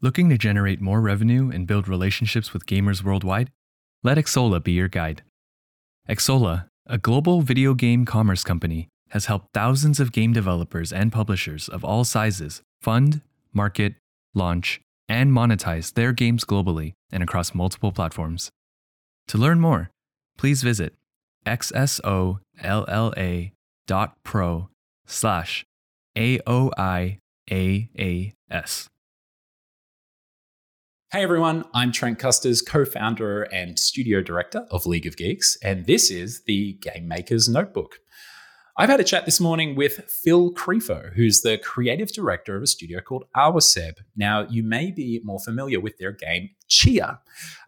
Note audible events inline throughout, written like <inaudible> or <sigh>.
Looking to generate more revenue and build relationships with gamers worldwide? Let Xsolla be your guide. Xsolla, a global video game commerce company, has helped thousands of game developers and publishers of all sizes fund, market, launch, and monetize their games globally and across multiple platforms. To learn more, please visit xsolla dot pro slash AOIAAS. Hey everyone, I'm Trent Kusters, co founder and studio director of League of Geeks, and this is the Game Maker's Notebook. I've had a chat this morning with Phil Crifo, who's the creative director of a studio called Awaceb. Now, you may be more familiar with their game Tchia.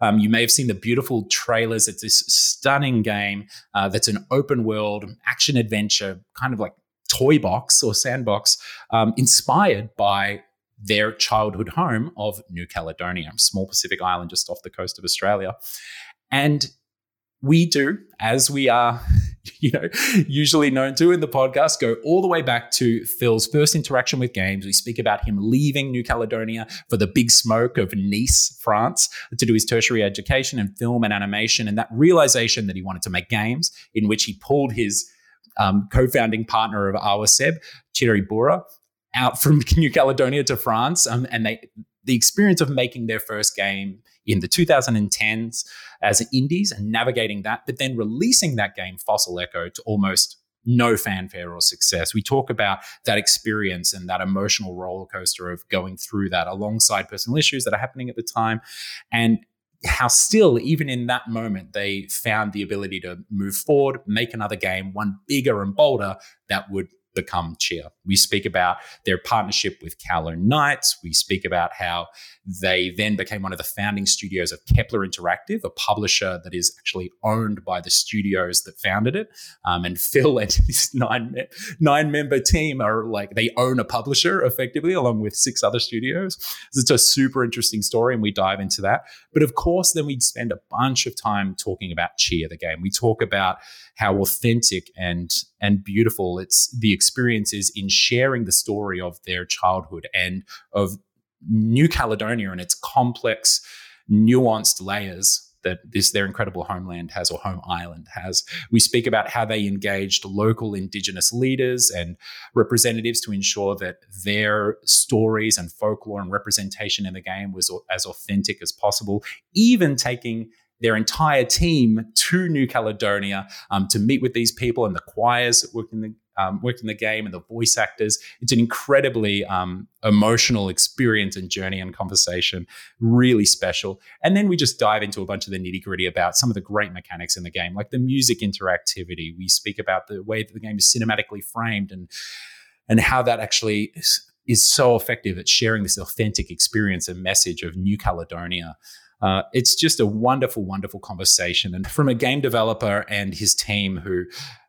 Um, you may have seen the beautiful trailers. It's this stunning game uh, that's an open world action adventure, kind of like toy box or sandbox, um, inspired by their childhood home of New Caledonia, small Pacific island just off the coast of Australia. And we do, as we are, <laughs> you know, usually known to in the podcast, go all the way back to Phil's first interaction with games. We speak about him leaving New Caledonia for the big smoke of Nice, France, to do his tertiary education in film and animation, and that realization that he wanted to make games, in which he pulled his um, co-founding partner of Awaceb, Thierry Boura, out from <laughs> New Caledonia to France, um, and they the experience of making their first game in the 2010s as indies and navigating that, but then releasing that game, Fossil Echo, to almost no fanfare or success. We talk about that experience and that emotional roller coaster of going through that alongside personal issues that are happening at the time. And how still, even in that moment, they found the ability to move forward, make another game, one bigger and bolder that would become Tchia. We speak about their partnership with Kowloon Nights. We speak about how they then became one of the founding studios of Kepler Interactive, a publisher that is actually owned by the studios that founded it. Um, and <laughs> Phil and his nine nine member team are like they own a publisher effectively, along with six other studios. So it's a super interesting story, and we dive into that. But of course, then we'd spend a bunch of time talking about Tchia the game. We talk about how authentic and and beautiful it's the experiences in sharing the story of their childhood and of New Caledonia and its complex, nuanced layers that this their incredible homeland has or home island has. We speak about how they engaged local indigenous leaders and representatives to ensure that their stories and folklore and representation in the game was as authentic as possible, even taking their entire team to New Caledonia um, to meet with these people and the choirs that work in the um, worked in the game and the voice actors. It's an incredibly um, emotional experience and journey and conversation, really special. And then we just dive into a bunch of the nitty gritty about some of the great mechanics in the game, like the music interactivity. We speak about the way that the game is cinematically framed and and how that actually is, is so effective at sharing this authentic experience and message of New Caledonia. Uh, it's just a wonderful, wonderful conversation. And from a game developer and his team who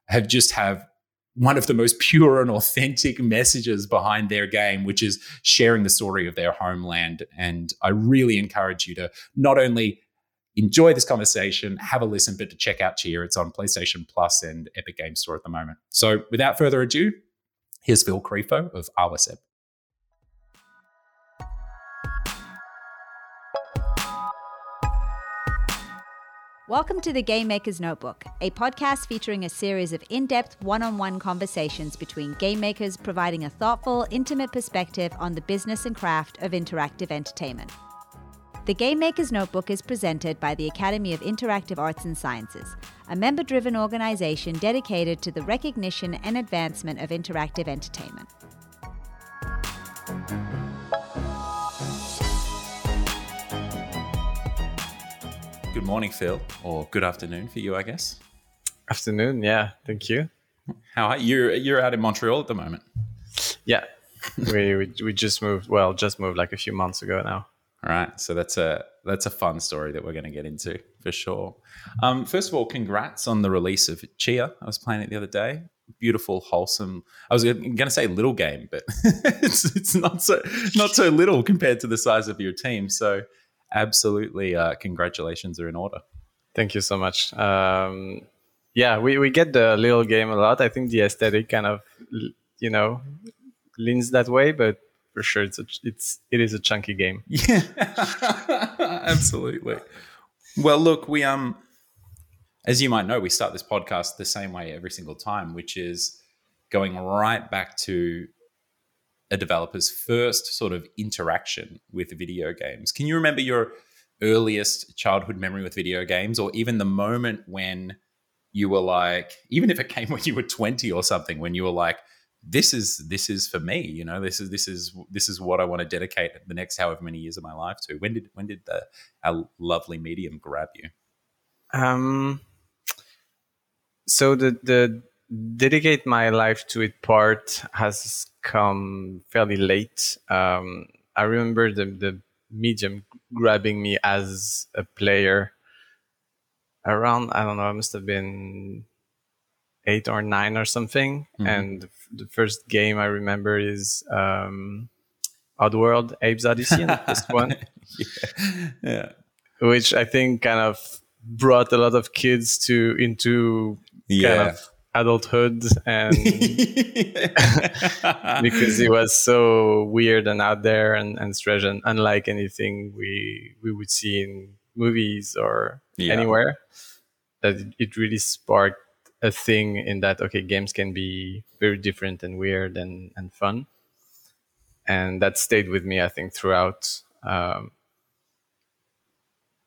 have just have one of the most pure and authentic messages behind their game, which is sharing the story of their homeland. And I really encourage you to not only enjoy this conversation, have a listen, but to check out Tchia. It's on PlayStation Plus and Epic Game Store at the moment. So without further ado, here's Phil Crifo of Awaceb. Welcome to the Game Maker's Notebook, a podcast featuring a series of in depth one on one conversations between game makers providing a thoughtful, intimate perspective on the business and craft of interactive entertainment. The Game Maker's Notebook is presented by the Academy of Interactive Arts and Sciences, a member driven organization dedicated to the recognition and advancement of interactive entertainment. Good morning, Phil, or good afternoon for you, I guess. Afternoon, yeah. Thank you. How are you? You're out in Montreal at the moment. Yeah, we, we we just moved. Well, just moved like a few months ago now. All right, so that's a that's a fun story that we're going to get into for sure. Um, first of all, congrats on the release of Tchia. I was playing it the other day. Beautiful, wholesome. I was going to say little game, but <laughs> it's it's not so not so little compared to the size of your team. So absolutely uh, congratulations are in order. Thank you so much. Um, yeah, we, we get the little game a lot. I think the aesthetic kind of, you know, leans that way, but for sure it's a, it's it is a chunky game. <laughs> Yeah, <laughs> absolutely. Well, look, we um, as you might know, we start this podcast the same way every single time, which is going right back to a developer's first sort of interaction with video games. Can you remember your earliest childhood memory with video games, or even the moment when you were like, even if it came when you were twenty or something, when you were like, this is this is for me you know this is this is this is what i want to dedicate the next however many years of my life to when did when did the our lovely medium grab you um so the the dedicate my life to it part has come fairly late um i remember the the medium grabbing me as a player around i don't know i must have been eight or nine or something. Mm-hmm. And the first game I remember is um, Oddworld, Abe's Odyssey, the first <laughs> one. yeah. yeah. Which I think kind of brought a lot of kids to into yeah. kind of adulthood and <laughs> <laughs> because it was so weird and out there and, and strange and unlike anything we we would see in movies or yeah. anywhere that it really sparked a thing in that okay games can be very different and weird and, and fun and that stayed with me i think throughout um,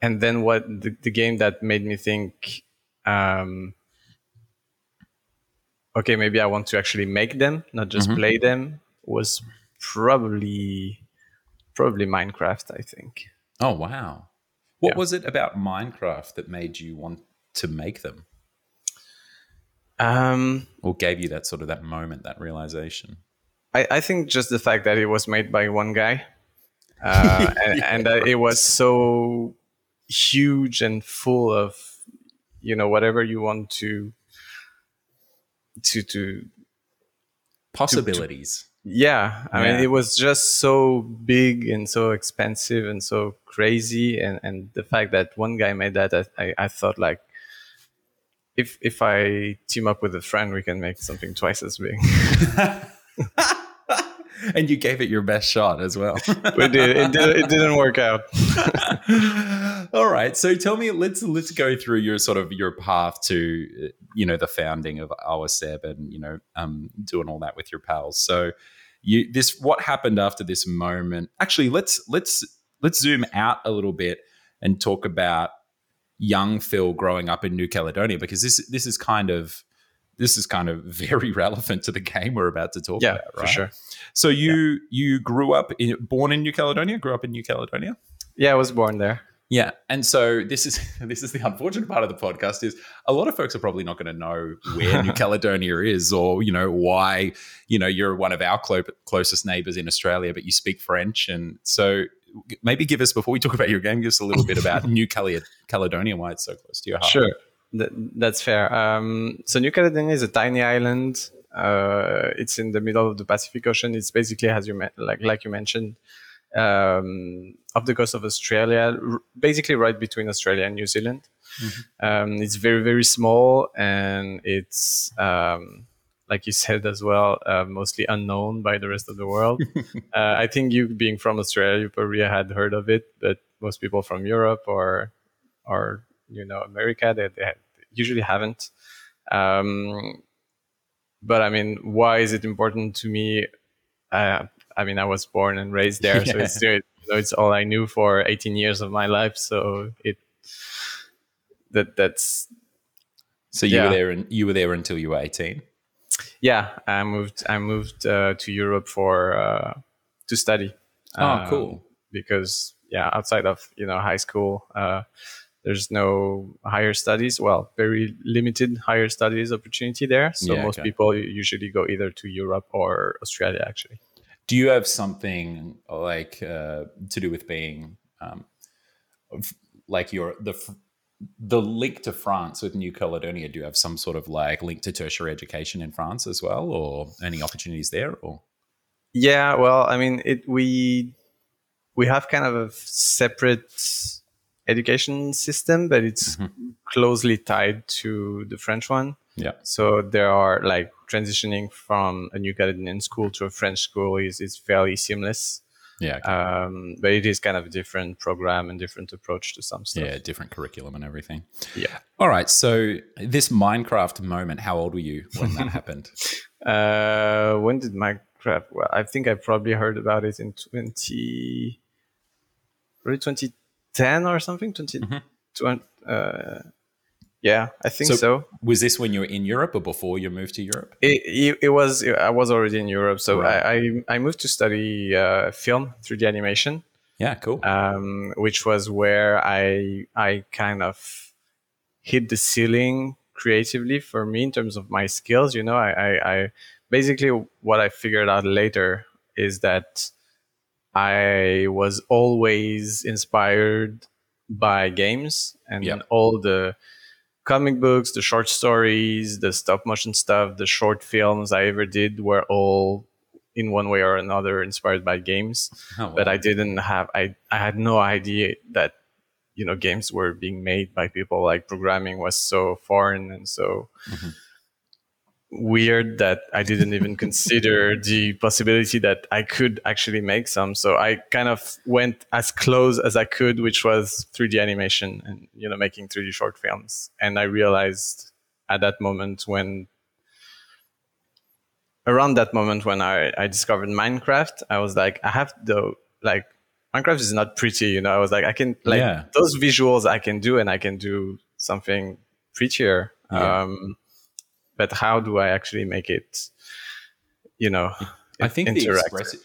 and then what the, the, game that made me think um, okay maybe i want to actually make them not just mm-hmm. play them was probably probably minecraft i think oh wow what yeah. was it about minecraft that made you want to make them um, or gave you that sort of that moment, that realization? I, I think just the fact that it was made by one guy, <laughs> uh, and, and that it was so huge and full of, you know, whatever you want to, to to possibilities. To, to, yeah, I yeah. mean, it was just so big and so expensive and so crazy, and and the fact that one guy made that, I I thought like if if I team up with a friend, we can make something twice as big. <laughs> <laughs> <laughs> and you gave it your best shot as well. <laughs> we did. It, did. it didn't work out. <laughs> All right. So tell me, let's let's go through your sort of your path to you know the founding of Awaceb and you know um, doing all that with your pals. So you this what happened after this moment? Actually, let's let's let's zoom out a little bit and talk about young Phil growing up in New Caledonia because this this is kind of this is kind of very <laughs> relevant to the game we're about to talk yeah, about, right? For sure. So you yeah. you grew up in, born in New Caledonia, grew up in New Caledonia? Yeah, I was born there. Yeah, and so this is <laughs> this is the unfortunate part of the podcast is a lot of folks are probably not going to know where New <laughs> Caledonia is, or you know why you know you're one of our clo- closest neighbors in Australia, but you speak French, and so maybe give us before we talk about your game, give us a little bit about New Caledonia, why it's so close to your heart. Sure, that's fair. Um, so New Caledonia is a tiny island. Uh, it's in the middle of the Pacific Ocean. It's basically, as you like like you mentioned, um, off the coast of Australia, r- basically right between Australia and New Zealand. Mm-hmm. Um, it's very very small and it's um, like you said as well, uh, mostly unknown by the rest of the world. <laughs> uh, I think you being from Australia, you probably had heard of it, but most people from Europe or or you know America, they, they usually haven't. Um, but I mean, why is it important to me? Uh, I mean, I was born and raised there, yeah. so it's <laughs> you know, it's all I knew for 18 years of my life. So it that that's. So you yeah. were there, and you were there until you were 18 yeah, I moved. I moved uh, to Europe for uh, to study. Oh, um, cool. Because yeah, outside of you know high school, uh, there's no higher studies. Well, very limited higher studies opportunity there. So yeah, most okay. people usually go either to Europe or Australia. Actually, do you have something like uh, to do with being um, like your the the link to France with New Caledonia, do you have some sort of like link to tertiary education in France as well, or any opportunities there? Or yeah, well, I mean, it we we have kind of a separate education system, but it's mm-hmm. closely tied to the French one. Yeah. So there are like transitioning from a New Caledonian school to a French school is is fairly seamless. Yeah. okay. Um, but it is kind of a different program and different approach to some stuff. yeah, different curriculum and everything. Yeah. All right. So this Minecraft moment, how old were you when that <laughs> happened? Uh, when did Minecraft? Well, I think I probably heard about it in twenty, probably twenty ten or something. 20, Mhm. 20 uh, yeah, I think So- so. Was this when you were in Europe or before you moved to Europe? It, it, it was. I was already in Europe, so Right. I, I I moved to study uh, film 3D animation. Yeah, cool. um, which was where I I kind of hit the ceiling creatively for me in terms of my skills. You know, I, I, I basically what I figured out later is that I was always inspired by games and Yep. all the comic books, the short stories, the stop motion stuff, the short films I ever did were all in one way or another inspired by games Oh, but. I didn't have I I had no idea that you know games were being made by people like programming was so foreign and so Mhm. Weird that I didn't even <laughs> consider the possibility that I could actually make some so I kind of went as close as I could which was 3D animation and you know making 3D short films and I realized at that moment when around that moment when I, I discovered Minecraft, I was like, I have the like Minecraft is not pretty, you know. I was like, I can like Yeah. those visuals I can do and I can do something prettier. Yeah. Um but how do I actually make it, you know, I think the?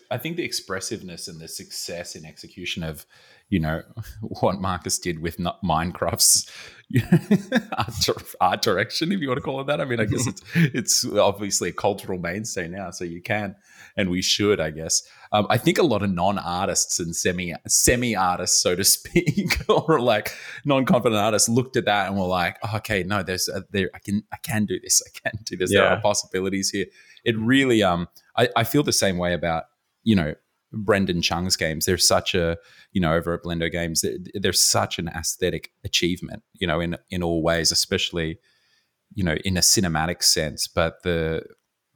I think the expressiveness and the success in execution of, you know, <laughs> what Markus did with Minecraft's <laughs> art, art direction, if you want to call it that. I mean, I guess it's <laughs> it's obviously a cultural mainstay now, so you can and we should, I guess. Um, I think a lot of non-artists and semi semi artists, so to speak, or like non-confident artists, looked at that and were like, oh, "Okay, no, there's a, there. I can I can do this. I can do this. There are possibilities here." It really um I, I feel the same way about you know Brendon Chung's games. They're such a you know over at Blendo Games. They're, they're such an aesthetic achievement. You know in in all ways, especially you know in a cinematic sense. But the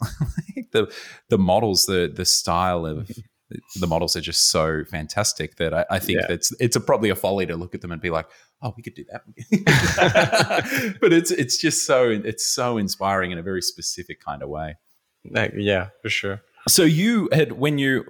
<laughs> the the models, the the style of mm-hmm. the models are just so fantastic that I, I think Yeah. that's it's a, probably a folly to look at them and be like, oh, we could do that. <laughs> but it's it's just so it's so inspiring in a very specific kind of way. yeah, for sure. So you had when you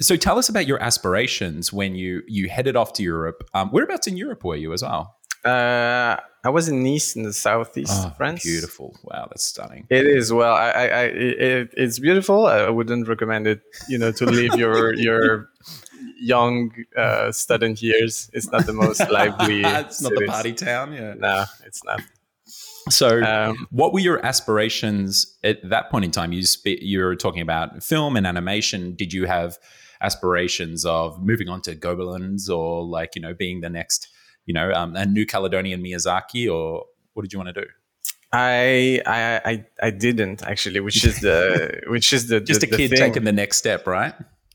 so tell us about your aspirations when you you headed off to Europe. Um, whereabouts in Europe were you as well? Uh I was in Nice in the southeast Oh, of France. beautiful! Wow, that's stunning. It is well. I, I, I it, it's beautiful. I wouldn't recommend it. You know, to leave your <laughs> your young uh, student years. It's not the most lively. <laughs> it's not the party town. Yeah. No, it's not. So, Um, what were your aspirations at that point in time? You spe- you were talking about film and animation. Did you have aspirations of moving on to Gobelins or like you know being the next you know um, a New Caledonian Miyazaki or what did you want to do? I, I I I didn't actually, which <laughs> is the which is the Just the, a kid thing. taking the next step, right?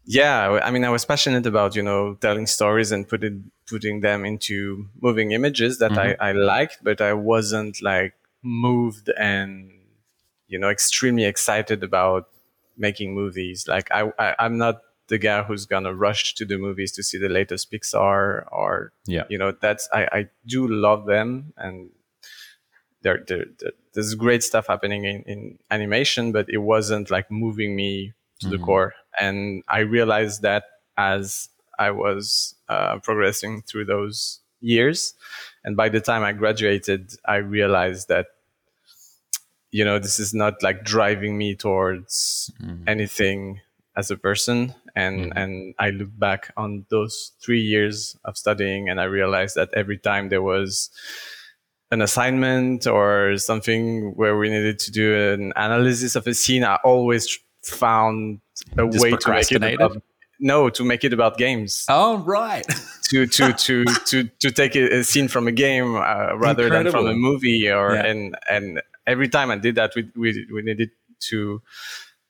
Yeah i mean i was passionate about you know telling stories and putting putting them into moving images that I, mm-hmm. I liked but i wasn't like moved and you know extremely excited about making movies like i, I i'm not the guy who's gonna rush to the movies to see the latest pixar or Yeah. you know that's i i do love them and there, there- there's great stuff happening in, in animation but it wasn't like moving me to the mm-hmm. core. And i realized that as i was uh, progressing through those years and by the time i graduated i realized that you know this is not like driving me towards mm-hmm. anything as a person. And mm-hmm. and i look back on those three years of studying and i realized that every time there was an assignment or something where we needed to do an analysis of a scene i always found a Just way to make it about, no to make it about games Oh, right. <laughs> to to to to to take a, scene from a game uh, rather than from a movie or Yeah. and and every time I did that we we, we needed to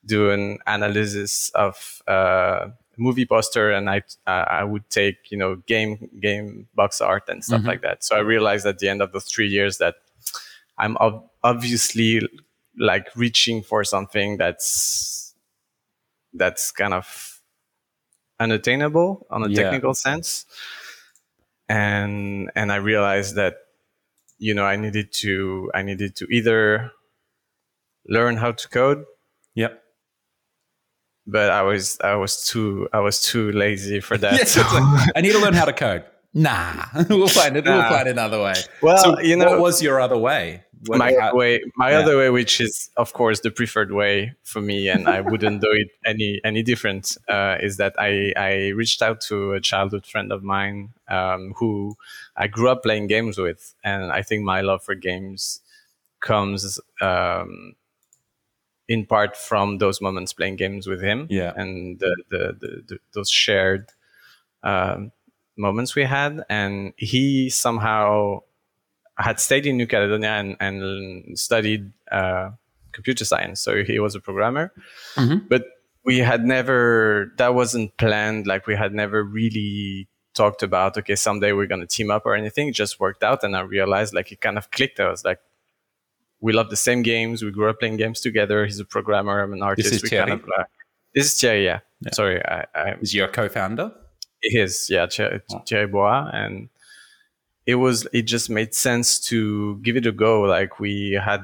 do an analysis of uh, movie poster and I uh, I would take you know game game box art and stuff Mhm. like that so I realized at the end of the three years that I'm ob- obviously like reaching for something that's that's kind of unattainable on a Yeah. technical sense and and i realized that you know i needed to i needed to either learn how to code Yep. but i was i was too i was too lazy for that Yeah, so- like, <laughs> I need to learn how to code. Nah, <laughs> we'll find it. We'll find another way. well so, you know what was your other way? What- my other way my yeah. other way which is of course the preferred way for me and i wouldn't do it any any different uh, is that i i reached out to a childhood friend of mine um, who i grew up playing games with and i think my love for games comes um, in part from those moments playing games with him Yeah. and the, the, the, the those shared um, moments we had and he somehow had stayed in New Caledonia and, and studied uh, computer science. So he was a programmer, Mhm. but we had never, that wasn't planned. Like we had never really talked about, okay, someday we're going to team up or anything. It just worked out. And I realized like it kind of clicked. I was like, we love the same games. We grew up playing games together. He's a programmer. I'm an artist. This is we kind Thierry? of, uh, this is Thierry, yeah. Yeah. Sorry, I, I, is your co-founder? his yeah Thierry, Thierry Bois and it was it just made sense to give it a go. Like we had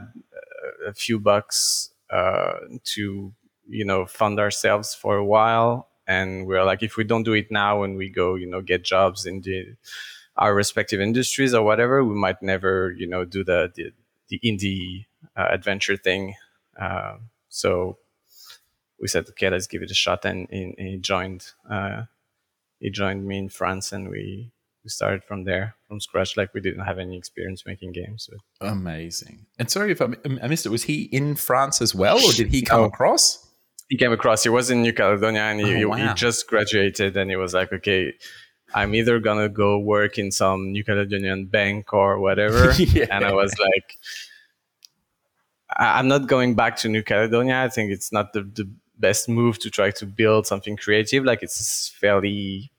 a few bucks uh, to you know fund ourselves for a while. And we are like if we don't do it now when we go you know get jobs in the our respective industries or whatever we might never you know do the the, the indie uh, adventure thing. Uh, so we said okay let's give it a shot. And, and he joined uh, he joined me in France and we, we started from there from scratch like we didn't have any experience making games but Amazing. And sorry if I, I missed it. Was he in France as well, or did he come No. across? he came across he was in new caledonia and he, Oh, wow. he just graduated and he was like okay i'm either gonna go work in some new caledonian bank or whatever <laughs> Yeah. and i was like i'm not going back to new caledonia i think it's not the, the best move to try to build something creative like it's fairly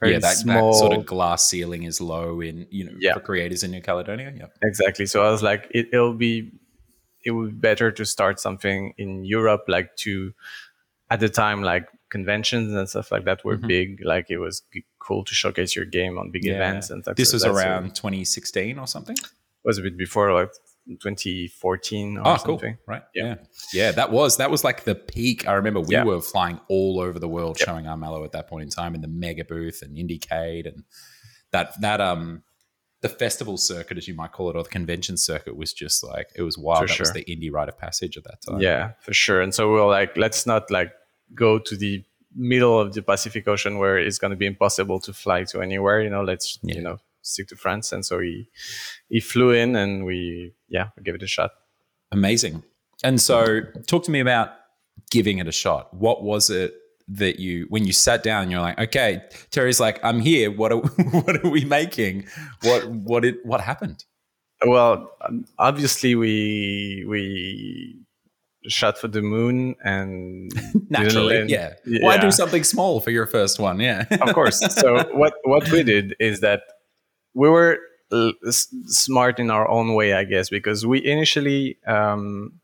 very yeah, that, small that sort of glass ceiling is low in you know Yeah. for creators in New Caledonia. Yeah. exactly so i was like it, it'll be it would be better to start something in europe like to at the time like conventions and stuff like that were Mhm. big like it was g- cool to showcase your game on big Yeah. events and stuff This was around 2016 or something. it was a bit before like 2014 or Oh, cool. something Right. Yeah. Yeah. yeah. That was that was like the peak. I remember we Yeah. were flying all over the world Yep. showing Armello at that point in time in the mega booth and Indiecade and that that um the festival circuit, as you might call it, or the convention circuit was just like it was wild. For that was sure. the indie rite of passage at that time. yeah for sure and so we were like let's not like go to the middle of the pacific ocean where it's going to be impossible to fly to anywhere you know let's Yeah. you know stick to france and so he he flew in and we yeah we gave it a shot Amazing. And so, talk to me about giving it a shot. What was it that you, when you sat down, you're like, okay, Terry's like, I'm here. What are, <laughs> what are we making? What, what it, what happened? well um, obviously we we shot for the moon and <laughs> Naturally, land- yeah. Why do something small for your first one? Yeah, of course. So <laughs> what what we did is that we were uh, s- smart in our own way, I guess, because we initially um,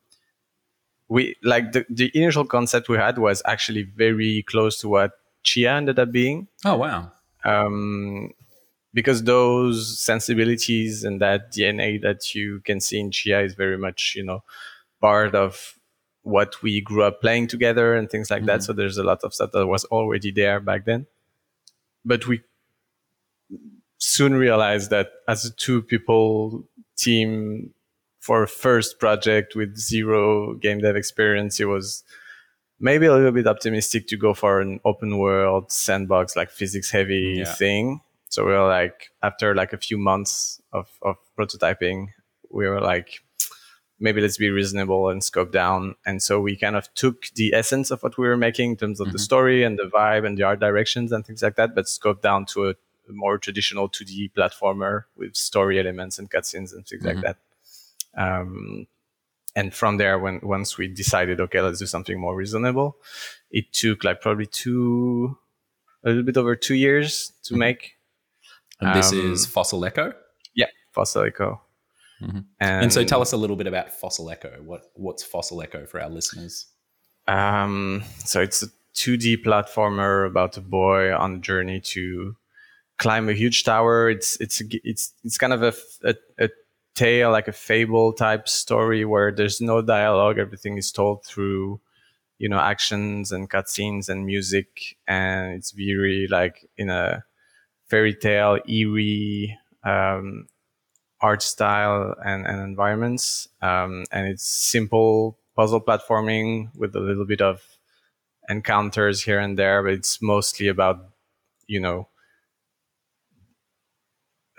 we like the, the initial concept we had was actually very close to what Tchia ended up being. Oh wow. Um, because those sensibilities and that DNA that you can see in Tchia is very much, you know, part of what we grew up playing together and things like that. Mhm. So there's a lot of stuff that was already there back then. But we soon realized that as a two people team for a first project with zero game dev experience, it was maybe a little bit optimistic to go for an open world sandbox, like physics heavy Yeah. thing. So we were like, after like a few months of, of prototyping, we were like, maybe let's be reasonable and scope down. And so we kind of took the essence of what we were making in terms of the Mhm. story and the vibe and the art directions and things like that, but scoped down to a more traditional 2D platformer with story elements and cutscenes and things Mhm. like that. Um, and from there, when once we decided, okay, let's do something more reasonable, it took like probably two, a little bit over two years to Mhm. make. And this Um, is Fossil Echo. Yeah, Fossil Echo. Mm-hmm. And, and, so, tell us a little bit about Fossil Echo. What what's Fossil Echo for our listeners? Um, so it's a 2D platformer about a boy on a journey to climb a huge tower. It's it's it's it's kind of a, a, a tale, like a fable type story where there's no dialogue. Everything is told through you know actions and cutscenes and music, and it's very like in a fairy tale, eerie um, art style and, and environments. Um, and it's simple puzzle platforming with a little bit of encounters here and there, but it's mostly about, you know,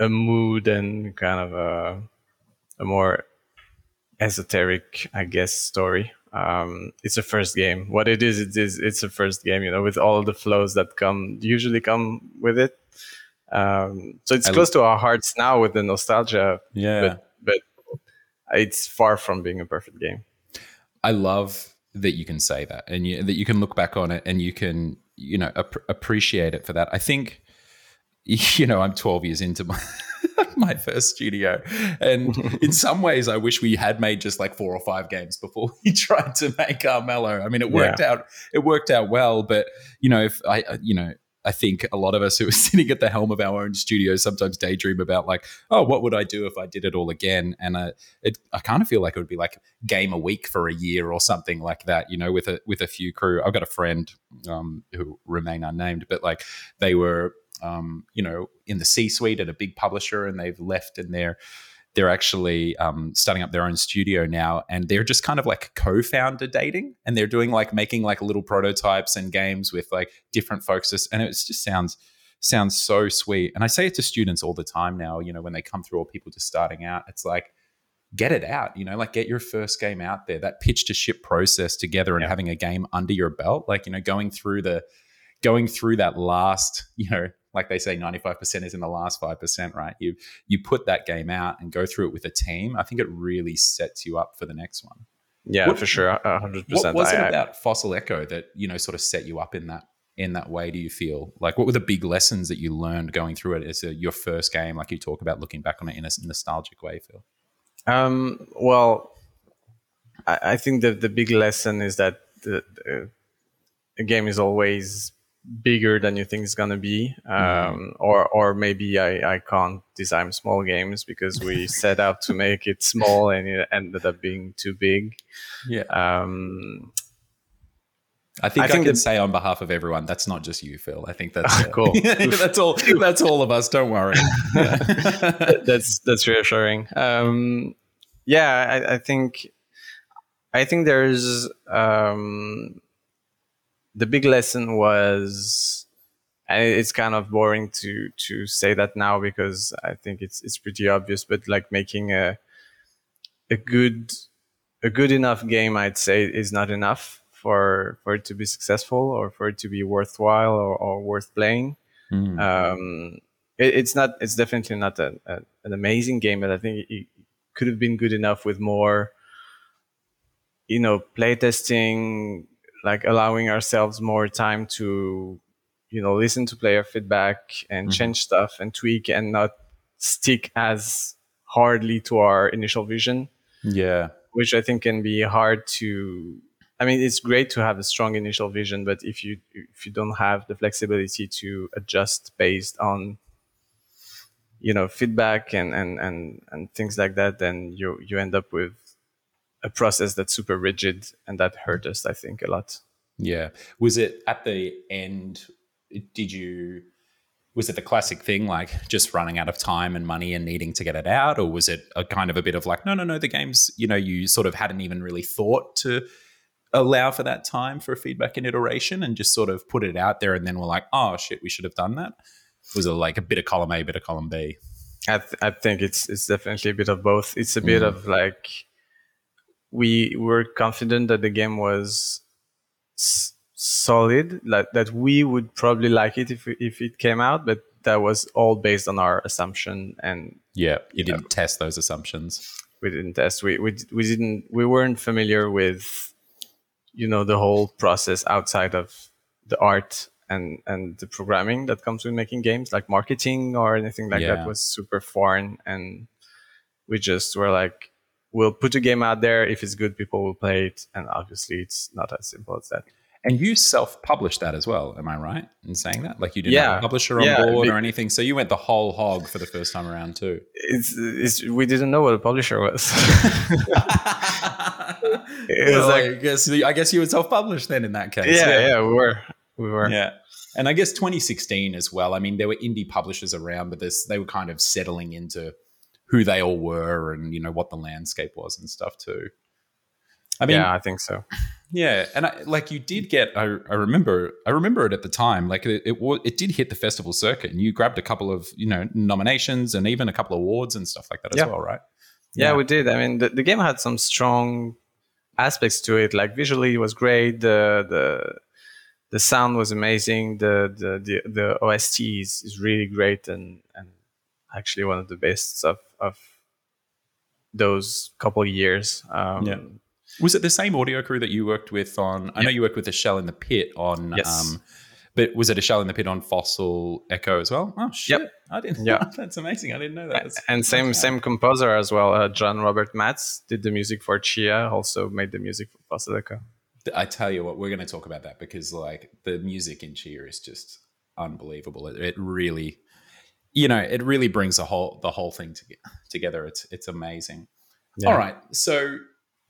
a mood and kind of a, a more esoteric, I guess, story. Um, it's a first game. What it is, it is, it's a first game, you know, with all the flows that come, usually come with it. Um, so it's I close to our hearts now with the nostalgia. Yeah. But, but it's far from being a perfect game. I love that you can say that and you, that you can look back on it and you can, you know, ap- appreciate it for that. I think, <laughs> you know, I'm 12 years into my. <laughs> my first studio. And in <laughs> some ways, I wish we had made just like four or five games before we tried to make Armello. I mean, it worked yeah. out. It worked out well, but you know, if I, you know, I think a lot of us who are sitting at the helm of our own studio sometimes daydream about like, oh, what would I do if I did it all again? And uh, it, I kind of feel like it would be like game a week for a year or something like that, you know, with a with a few crew. I've got a friend um, who remain unnamed, but like they were, um, you know, in the C suite at a big publisher, and they've left and they're they're actually um, starting up their own studio now and they're just kind of like co-founder dating and they're doing like making like little prototypes and games with like different focuses and it just sounds sounds so sweet and i say it to students all the time now you know when they come through or people just starting out it's like get it out you know like get your first game out there that pitch to ship process together and yeah. having a game under your belt like you know going through the going through that last you know like they say 95% is in the last 5% right? You you put that game out and go through it with a team i think it really sets you up for the next one. Yeah what, for sure. 100% what was it about fossil echo that you know sort of set you up in that in that way do you feel? Like what were the big lessons that you learned going through it as a, your first game? Like you talk about looking back on it in a nostalgic way phil. Um, well I, I think that the big lesson is that the, the, the game is always bigger than you think it's gonna be, um, mm-hmm. or or maybe I, I can't design small games because we <laughs> set out to make it small and it ended up being too big. Yeah. Um, I think I, I think can say on behalf of everyone, that's not just you, Phil. I think that's uh, <laughs> cool. <laughs> that's all. That's all of us. Don't worry. that's that's reassuring. Um, yeah, I, I, think I think there's um, the big lesson was and it's kind of boring to to say that now because I think it's it's pretty obvious, but like making a a good a good enough game, I'd say, is not enough for for it to be successful or for it to be worthwhile or, or worth playing. Mm. Um, it, it's not. It's definitely not a, a, an amazing game, but I think it, it could have been good enough with more, you know, playtesting, like allowing ourselves more time to you know listen to player feedback and mm-hmm. change stuff and tweak and not stick as hardly to our initial vision yeah which i think can be hard to i mean it's great to have a strong initial vision but if you if you don't have the flexibility to adjust based on you know feedback and and and, and things like that then you you end up with a process that's super rigid and that hurt us i think a lot. Yeah. Was it at the end did you was it the classic thing like just running out of time and money and needing to get it out? Or was it a kind of a bit of like no no no the games you know you sort of hadn't even really thought to allow for that time for feedback and iteration and just sort of put it out there and then we're like oh shit we should have done that? Was it like a bit of column a bit of column b? I, th- I think it's it's definitely a bit of both. It's a bit mm. of like we were confident that the game was s- solid, like that we would probably like it if if it came out, but that was all based on our assumption and yeah, you didn't know, test those assumptions. We didn't test. We we we didn't. We weren't familiar with, you know, the whole process outside of the art and and the programming that comes with making games, like marketing or anything like yeah. that, was super foreign and we just were like, we'll put a game out there. If it's good, people will play it. And obviously, it's not as simple as that. And you self-published that as well, am I right in saying that? Like you didn't Yeah. have a publisher on Yeah, board or anything, so you went the whole hog for the first time around too. It's, it's we didn't know what a publisher was. <laughs> Well, like- I guess I guess you were self-published then in that case. yeah, yeah, we were, we were. yeah. And I guess 2016 as well. I mean, there were indie publishers around, but this they were kind of settling into who they all were and you know what the landscape was and stuff too. I mean, yeah, I think so. Yeah, and I, like you did get, I, I remember, I remember it at the time. Like it, it, it did hit the festival circuit, and you grabbed a couple of, you know, nominations and even a couple of awards and stuff like that as Yeah. well, right? Yeah, Yeah. we did. I mean, the, the game had some strong aspects to it. Like visually, it was great. The the the sound was amazing. The the the, the OST is, is really great and and actually one of the best of of those couple years. Um, Yeah. Was it the same audio crew that you worked with on? I know you worked with a shell in the pit on. Yes. Um, but was it a shell in the pit on Fossil Echo as well? Oh shit! Yep. I didn't. Yeah. <laughs> that's amazing. I didn't know that. That's- and same that's same composer as well. Uh, John Robert Matz did the music for Tchia. Also made the music for Fossil Echo. I tell you what, we're going to talk about that because like the music in Tchia is just unbelievable. It, it really, you know, it really brings the whole the whole thing to, together. It's it's amazing. Yeah. All right, so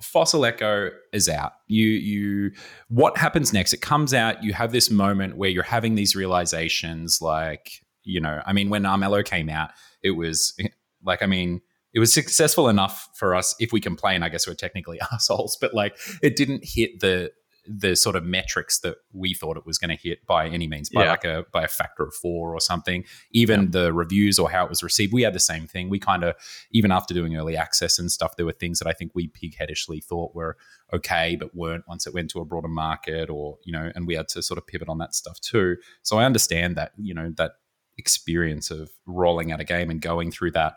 Fossil Echo is out. You you what happens next? It comes out. You have this moment where you're having these realizations. Like you know, I mean, when Armello came out, it was <laughs> like I mean. It was successful enough for us. If we complain, I guess we're technically <laughs> assholes. But like, it didn't hit the the sort of metrics that we thought it was going to hit by any means, by Yeah. like a by a factor of four or something. Even the reviews or how it was received, we had the same thing. We kind of even after doing early access and stuff, there were things that I think we pigheadishly thought were okay, but weren't once it went to a broader market, or you know, and we had to sort of pivot on that stuff too. So I understand that you know that experience of rolling out a game and going through that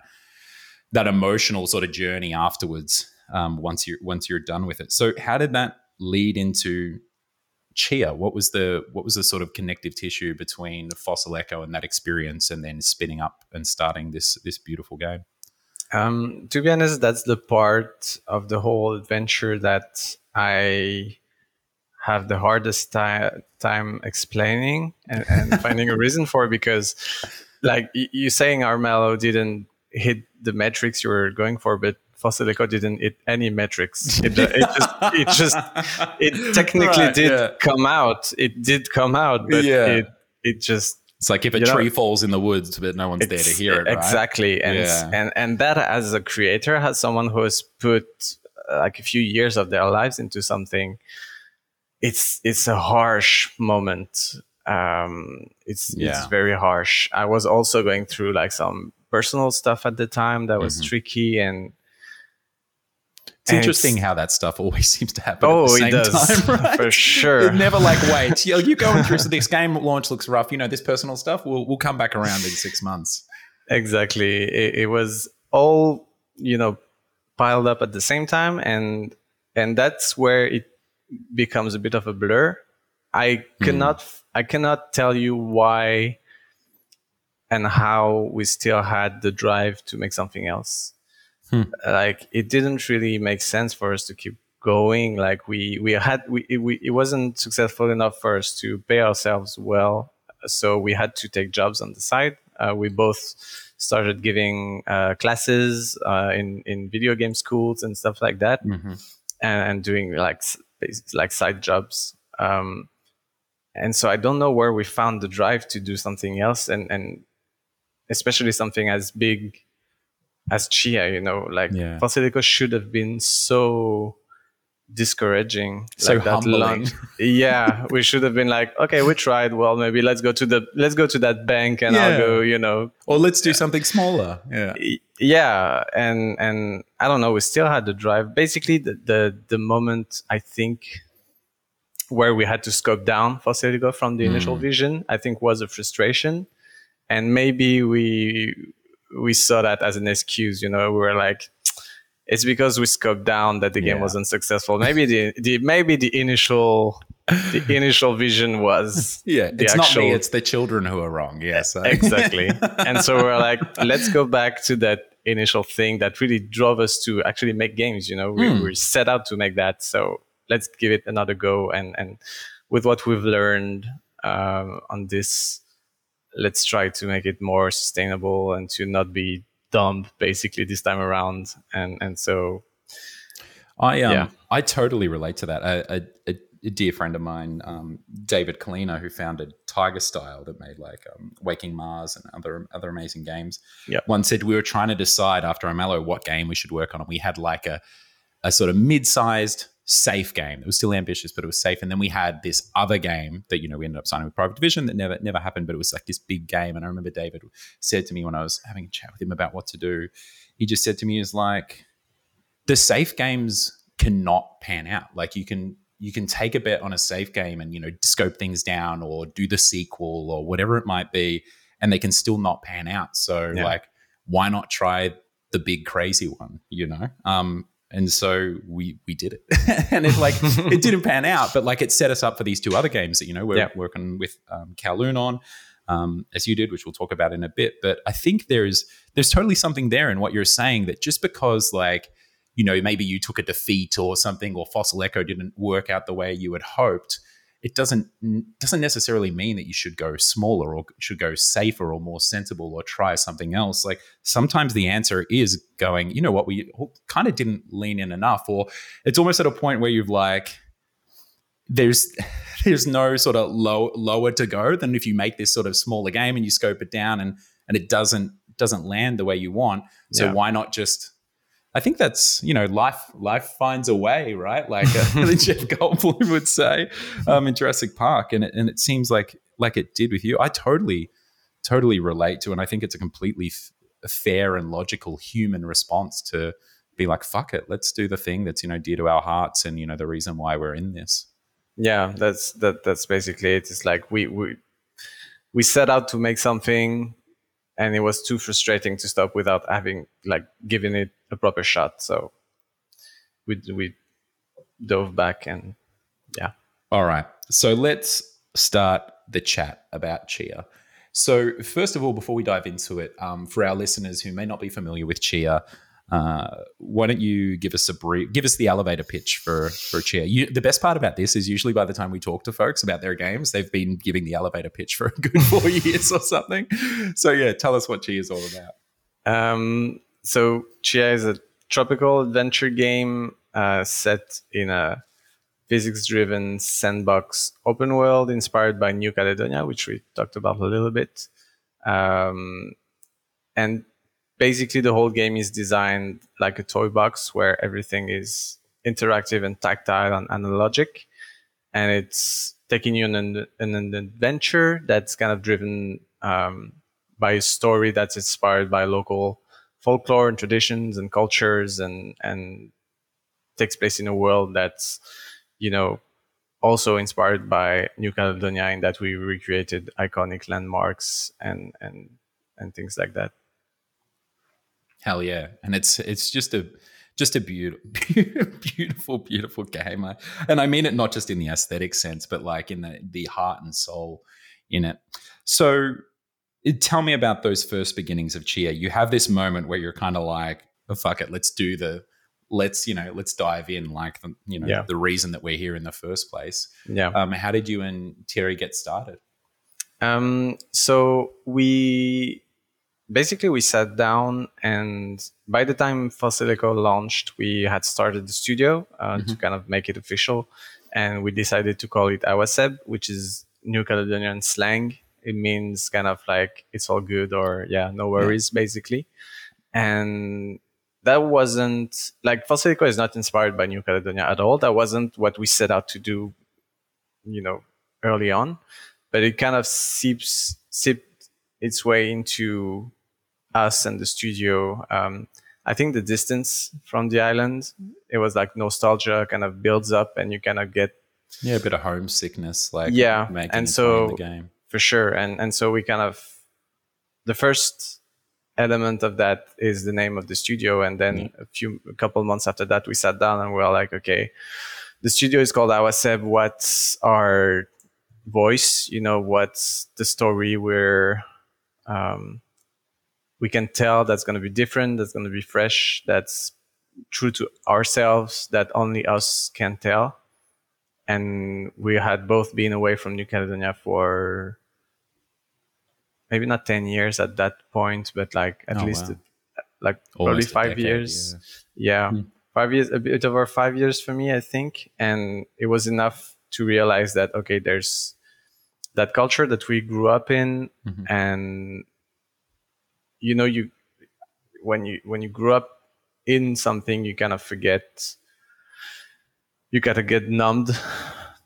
that emotional sort of journey afterwards um, once you once you're done with it. So how did that lead into Tchia? What was the what was the sort of connective tissue between Fossil Echo and that experience, and then spinning up and starting this this beautiful game? Um, to be honest, that's the part of the whole adventure that I have the hardest ti- time explaining and, and <laughs> finding a reason for because, like you saying, Armello didn't hit the metrics you were going for, but Fossil Echo didn't hit any metrics. <laughs> It, it just, it just, it technically Right, did yeah. come out. It did come out, but Yeah. it, it just It's like if a You know, tree falls in the woods, but no one's there to hear it. Right? Exactly, and Yeah. and and that as a creator, has someone who has put uh, like a few years of their lives into something. It's it's a harsh moment. Um, it's Yeah. it's very harsh. I was also going through like some personal stuff at the time that was Mhm. tricky and. It's and interesting how that stuff always <laughs> seems to happen. Oh, at the it same does time, <laughs> right? for sure. It never like wait. You you going through so this game launch looks rough. You know this personal stuff. We'll we'll come back around in six months. exactly it, it was all you know piled up at the same time and and that's where it becomes a bit of a blur i cannot hmm. i cannot tell you why and how we still had the drive to make something else Hmm. like it didn't really make sense for us to keep going. Like we we had we, it, we it wasn't successful enough for us to pay ourselves well. So we had to take jobs on the side. Uh, we both started giving uh, classes uh, in in video game schools and stuff like that. And, and doing like like side jobs. Um, and so i don't know where we found the drive to do something else. And and especially something as big as Tchia you know like Yeah. Should have been so discouraging So like that humbling. launch- yeah we should have been like okay we tried well maybe let's go to the let's go to that bank and Yeah. i'll go you know Or let's do something smaller. Yeah. Yeah and and i don't know we still had the drive basically the the, the moment i think where we had to scope down for Celigo from the mm. initial vision i think was a frustration and maybe we we saw that as an excuse you know we were like it's because we scoped down that the game wasn't successful maybe the, the maybe the initial the <laughs> initial vision was <laughs> Yeah. the It's not me, it's the children who are wrong. Yes. <laughs> exactly and so we're like let's go back to that initial thing that really drove us to actually make games. You know, we, Mm. we set out to make that. So let's give it another go. And and with what we've learned um, on this, let's try to make it more sustainable and to not be dumb basically this time around. And and so I um Yeah. I totally relate to that. A, a, a, a dear friend of mine, um, David Kalina, who founded Tiger Style, that made like um, Waking Mars and other other amazing games. Yep. Once said we were trying to decide after Armello what game we should work on, and we had like a a sort of mid-sized safe game. It was still ambitious, but it was safe. And then we had this other game that you know we ended up signing with Private Division that never never happened, but it was like this big game. And I remember David said to me when I was having a chat with him about what to do, he just said to me, "Is like." the safe games cannot pan out. Like you can you can take a bet on a safe game and you know scope things down or do the sequel or whatever it might be, and they can still not pan out. So Yeah. like, why not try the big crazy one? You know. Um, and so we we did it, <laughs> and it like <laughs> it didn't pan out, but like it set us up for these two other games that you know we're Yeah. working with um, Kowloon on, um, as you did, which we'll talk about in a bit. But I think there's there's totally something there in what you're saying that just because like you know maybe you took a defeat or something or Fossil Echo didn't work out the way you had hoped, it doesn't doesn't necessarily mean that you should go smaller or should go safer or more sensible or try something else. Like sometimes the answer is going, you know what, we kind of didn't lean in enough, or it's almost at a point where you've like there's <laughs> there's no sort of low lower to go than if you make this sort of smaller game and you scope it down and and it doesn't doesn't land the way you want. So Yeah. why not just I think that's you know life life finds a way, right? Like uh, <laughs> Jeff Goldblum would say um, in Jurassic Park, and it, and it seems like like it did with you. I totally totally relate to, and I think it's a completely f- fair and logical human response to be like, fuck it, let's do the thing that's you know dear to our hearts, and you know the reason why we're in this. yeah that's that that's basically it it's like we we we set out to make something and it was too frustrating to stop without having like giving it a proper shot so we we dove back and yeah. All right. So let's start the chat about Tchia. So, first of all, before we dive into it, um, for our listeners who may not be familiar with Tchia, uh, why don't you give us a brief, give us the elevator pitch for for Tchia? You, the best part about this is usually by the time we talk to folks about their games, they've been giving the elevator pitch for a good four <laughs> years or something. So, yeah, tell us what Tchia is all about. Um, so Tchia is a tropical adventure game uh, set in a physics-driven sandbox open world inspired by New Caledonia, which we talked about a little bit. Um, and basically, the whole game is designed like a toy box where everything is interactive and tactile and analogic, and it's taking you on an, an adventure that's kind of driven um, by a story that's inspired by local folklore and traditions and cultures and and takes place in a world that's you know also inspired by New Caledonia in that we recreated iconic landmarks and and and things like that. Hell yeah, and it's it's just a just a beautiful, <laughs> beautiful, beautiful game, I, and I mean it not just in the aesthetic sense, but like in the the heart and soul in it. So, tell me about those first beginnings of Tchia. You have this moment where you're kind of like, oh, "Fuck it, let's do the." Let's you know, let's dive in. Like the, you know, Yeah. the reason that we're here in the first place. Yeah. Um, how did you and Thierry get started? Um, so we basically we sat down and by the time Fossil Echo launched, we had started the studio uh, to kind of make it official, and we decided to call it Awaceb, which is New Caledonian slang. It means kind of like it's all good or yeah, no worries, basically. And that wasn't like Fossil Echo is not inspired by New Caledonia at all. That wasn't what we set out to do, you know, early on but it kind of seeps seeped its way into us and the studio. Um, I think the distance from the island, it was like nostalgia kind of builds up, and you kind of get Yeah, a bit of homesickness, like Yeah, making and its way in so- the game. For sure. And and so we kind of the first element of that is the name of the studio, and then a few a couple months after that, we sat down and we were like, okay, the studio is called Awaceb. What's our voice? You know, what's the story we're um, we can tell that's going to be different, that's going to be fresh, that's true to ourselves, that only us can tell. And we had both been away from New Caledonia for maybe not 10 years at that point, but like at Oh, least wow. like Almost probably five decade, years. Yeah. Hmm. Five years, a bit over five years for me, I think. And it was enough to realize that, okay, there's that culture that we grew up in. Mhm. And, you know, you, when you, when you grew up in something, you kind of forget, you gotta get numbed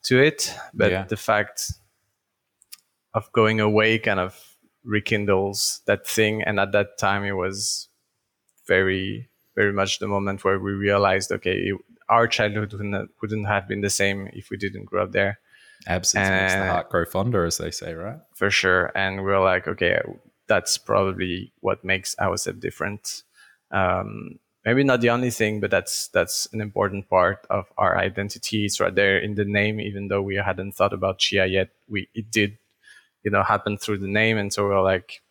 to it. But Yeah. the fact of going away kind of rekindles that thing. And at that time, it was very, very much the moment where we realized, okay, our childhood wouldn't, wouldn't have been the same if we didn't grow up there Absence makes the heart grow fonder, as they say, right? for sure. And we are like, okay, that's probably what makes Awaceb different. Um, maybe not the only thing, but that's that's an important part of our identity. It's right there in the name, even though we hadn't thought about Tchia yet. We it did, you know, happen through the name, and so we are like,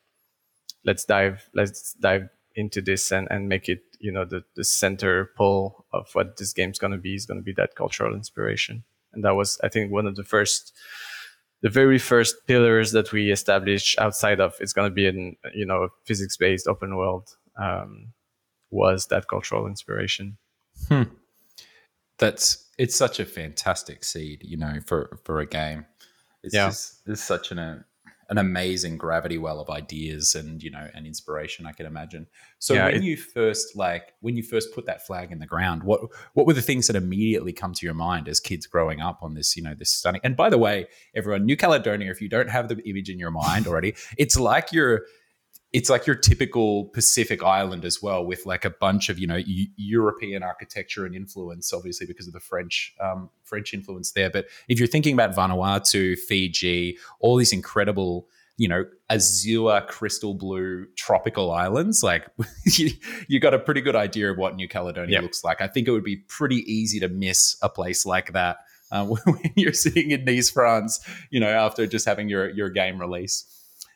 let's dive, let's dive into this and and make it, you know, the the center pull of what this game's gonna be is gonna be that cultural inspiration. And that was, I think, one of the first the very first pillars that we established outside of it's going to be in you know physics based open world um, was that cultural inspiration That's it's such a fantastic seed, you know, for for a game. It's Yeah. just it's such an uh, an amazing gravity well of ideas and you know and inspiration I can imagine. So Yeah, when it- you first like when you first put that flag in the ground, what what were the things that immediately come to your mind as kids growing up on this, you know, this stunning and by the way, everyone, New Caledonia, if you don't have the image in your mind already, it's like you're it's like your typical Pacific island as well, with like a bunch of you know Eu- European architecture and influence, obviously because of the French um, French influence there. But if you're thinking about Vanuatu, Fiji, all these incredible you know azure crystal blue tropical islands like <laughs> you, you got a pretty good idea of what new caledonia Yeah. looks like i think it would be pretty easy to miss a place like that uh, <laughs> when you're sitting in nice france you know after just having your your game release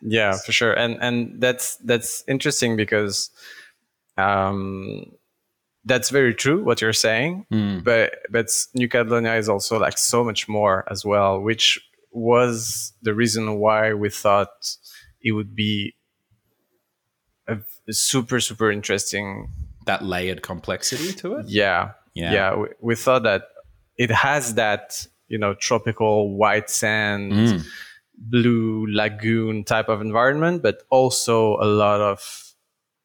yeah for sure and and that's that's interesting because um that's very true what you're saying but but New Caledonia is also like so much more as well, which was the reason why we thought it would be a, a super super interesting. that layered complexity to it Yeah, Yeah. yeah. we, we thought that it has that you know tropical white sand, Mm. Blue lagoon type of environment, but also a lot of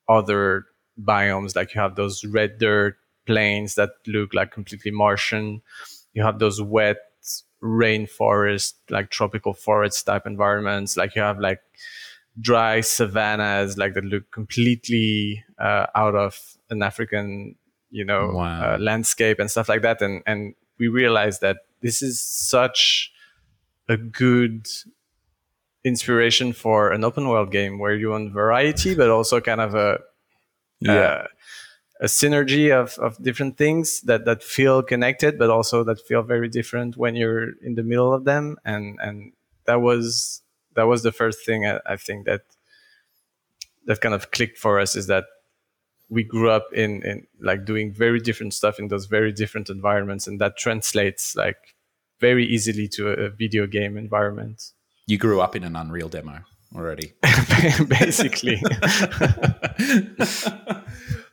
other biomes. Like you have those red dirt plains that look like completely Martian. You have those wet rainforest, like tropical forest type environments. Like you have like dry savannas, like that look completely uh, out of an African, you know, Wow. uh, landscape and stuff like that. And and we realized that this is such a good inspiration for an open world game where you want variety, but also kind of a uh, a synergy of, of different things that, that feel connected, but also that feel very different when you're in the middle of them. And and that was that was the first thing I, I think that that kind of clicked for us is that we grew up in, in like doing very different stuff in those very different environments, and that translates like very easily to a, a video game environment. You grew up in an unreal demo already <laughs> Basically, <laughs>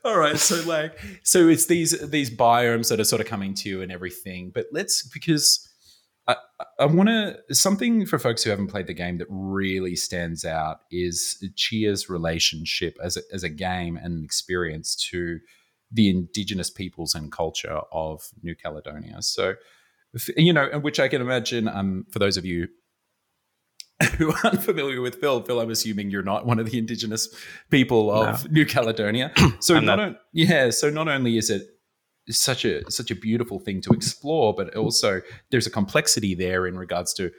All right, so like, so it's these these biomes that are sort of coming to you and everything. But let's because I I want to something for folks who haven't played the game that really stands out is Tchia's relationship as a, as a game and an experience to the indigenous peoples and culture of New Caledonia. So, you know, and which I can imagine. Um, for those of you who aren't familiar with Phil, Phil, I'm assuming you're not one of the indigenous people of New Caledonia. <clears throat> So not, not. yeah, so not only is it such a such a beautiful thing to explore, but also there's a complexity there in regards to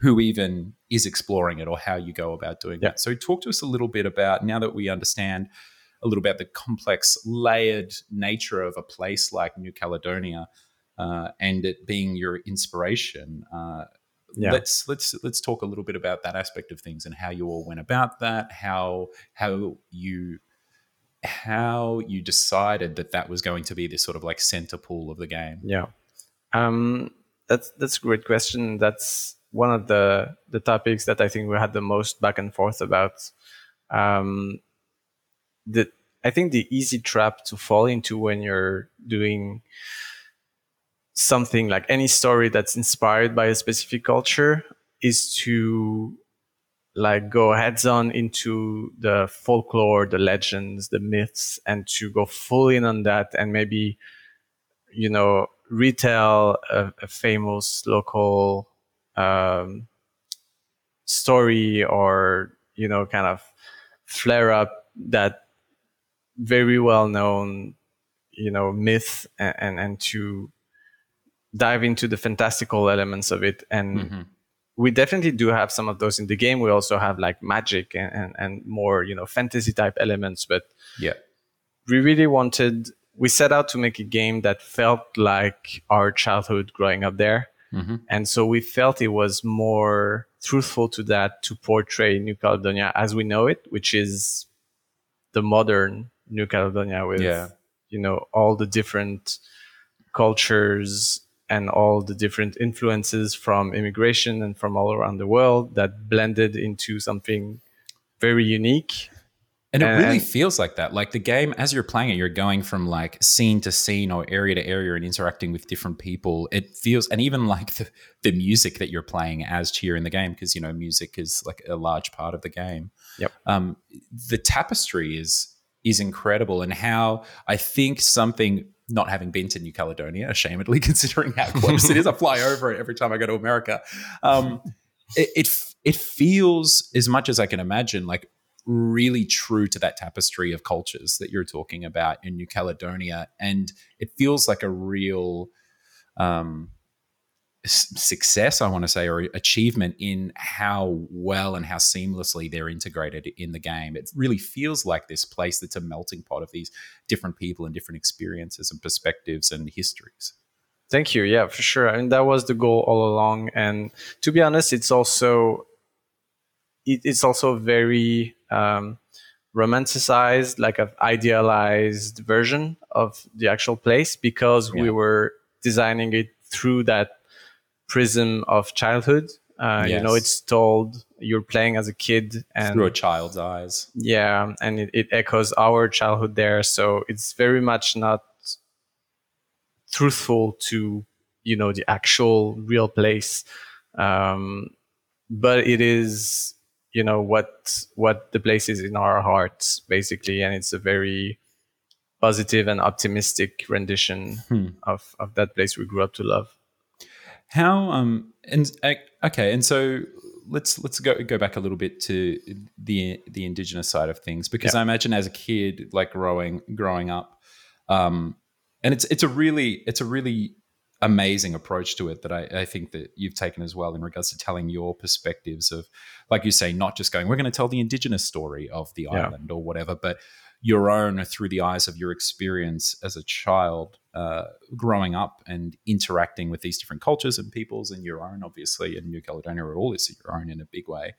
who even is exploring it or how you go about doing Yeah. it. So talk to us a little bit about now that we understand a little about the complex layered nature of a place like New Caledonia uh, and it being your inspiration. Uh, yeah. let's let's let's talk a little bit about that aspect of things and how you all went about that, how how you how you decided that that was going to be this sort of like center pool of the game. Yeah, um, that's that's a great question. That's one of the the topics that I think we had the most back and forth about. Um, the I think the easy trap to fall into when you're doing something like any story that's inspired by a specific culture is to like go heads on into the folklore, the legends, the myths, and to go full in on that and maybe, you know, retell a, a famous local um, story or, you know, kind of flare up that very well known, you know, myth and, and, and to dive into the fantastical elements of it and mm-hmm. we definitely do have some of those in the game we also have like magic and, and, and more you know fantasy type elements but yeah we really wanted we set out to make a game that felt like our childhood growing up there mm-hmm. and so we felt it was more truthful to that to portray new caledonia as we know it which is the modern new caledonia with yeah. you know all the different cultures and all the different influences from immigration and from all around the world that blended into something very unique. And it and, really feels like that. Like the game, as you're playing it, you're going from like scene to scene or area to area and interacting with different people. It feels, and even like the, the music that you're playing as Tchia in the game, because, you know, music is like a large part of the game. Yep. Um, the tapestry is is incredible and how I think something not having been to New Caledonia, ashamedly, <laughs> considering how close it is. I fly over it every time I go to America. Um, it, it, it feels as much as I can imagine like really true to that tapestry of cultures that you're talking about in New Caledonia, and it feels like a real um, success, I want to say, or achievement in how well and how seamlessly they're integrated in the game. It really feels like this place that's a melting pot of these different people and different experiences and perspectives and histories. Thank you. Yeah, for sure. I mean, that was the goal all along. And to be honest, it's also it, it's also very um, romanticized, like an idealized version of the actual place because yeah. we were designing it through that prism of childhood. Uh, yes. You know, it's told you're playing as a kid and through a child's eyes. Yeah, and it, it echoes our childhood there. So it's very much not truthful to you know the actual real place, um, but it is you know what what the place is in our hearts basically, and it's a very positive and optimistic rendition hmm. of of that place we grew up to love. How um and okay, and so let's let's go go back a little bit to the the indigenous side of things because yeah. I imagine as a kid, like growing growing up, um, and it's it's a really it's a really amazing approach to it that I, I, think that you've taken as well in regards to telling your perspectives of, like you say, not just going, we're going to tell the indigenous story of the yeah. island or whatever, but your own through the eyes of your experience as a child uh, growing up and interacting with these different cultures and peoples and your own obviously in new caledonia or all is your own in a big way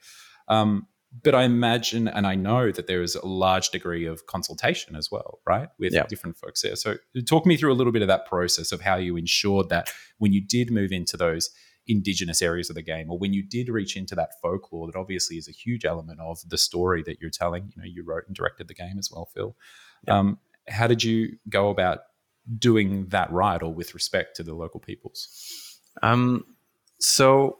um, but i imagine and i know that there is a large degree of consultation as well right with yeah. different folks there so talk me through a little bit of that process of how you ensured that when you did move into those indigenous areas of the game or when you did reach into that folklore that obviously is a huge element of the story that you're telling you know you wrote and directed the game as well phil yeah. um, how did you go about doing that right or with respect to the local peoples um, so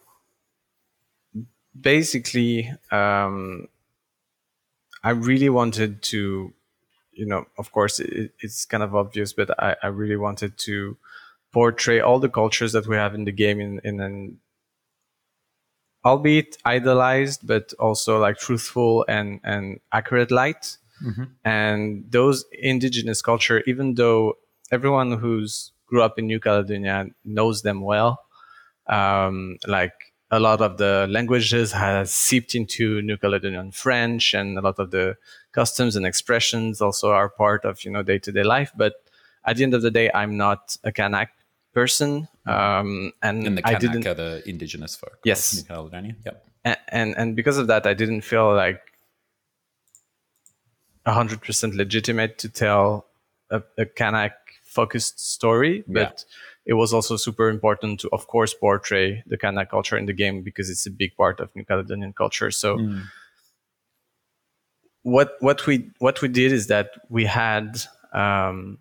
basically um, i really wanted to you know of course it, it's kind of obvious but I, I really wanted to portray all the cultures that we have in the game in, in an albeit idolized but also like truthful and and accurate light. Mm-hmm. and those indigenous culture even though everyone who's grew up in new caledonia knows them well um, like a lot of the languages has seeped into new caledonian french and a lot of the customs and expressions also are part of you know day-to-day life. But at the end of the day i'm not a kanak person, um, and, the I didn't. the indigenous folk. Yes. New Caledonia. Yep. and, and and because of that, I didn't feel like hundred percent legitimate to tell a, a Kanak focused story, but it was also super important to, of course, portray the Kanak culture in the game because it's a big part of New Caledonian culture. So Mm. what what we what we did is that we had um,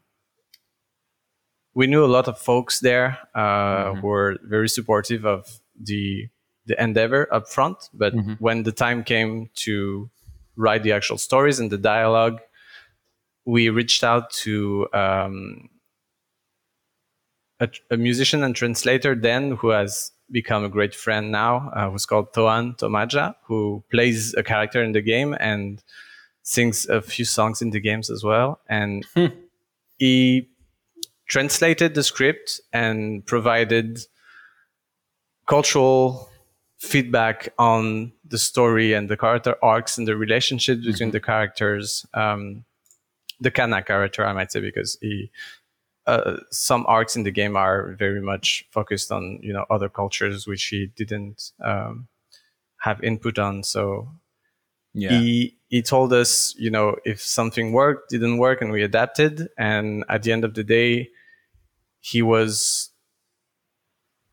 we knew a lot of folks there uh, who were very supportive of the the endeavor up front. But when the time came to write the actual stories and the dialogue, we reached out to um, a, a musician and translator then who has become a great friend now, uh, who's called Toan Tomaja, who plays a character in the game and sings a few songs in the games as well. And he translated the script and provided cultural feedback on the story and the character arcs and the relationships between the characters. Um, the Kanak character, I might say, because he uh, some arcs in the game are very much focused on you know other cultures which he didn't um, have input on. So Yeah. he he told us you know if something worked, didn't work, and we adapted. And at the end of the day, he was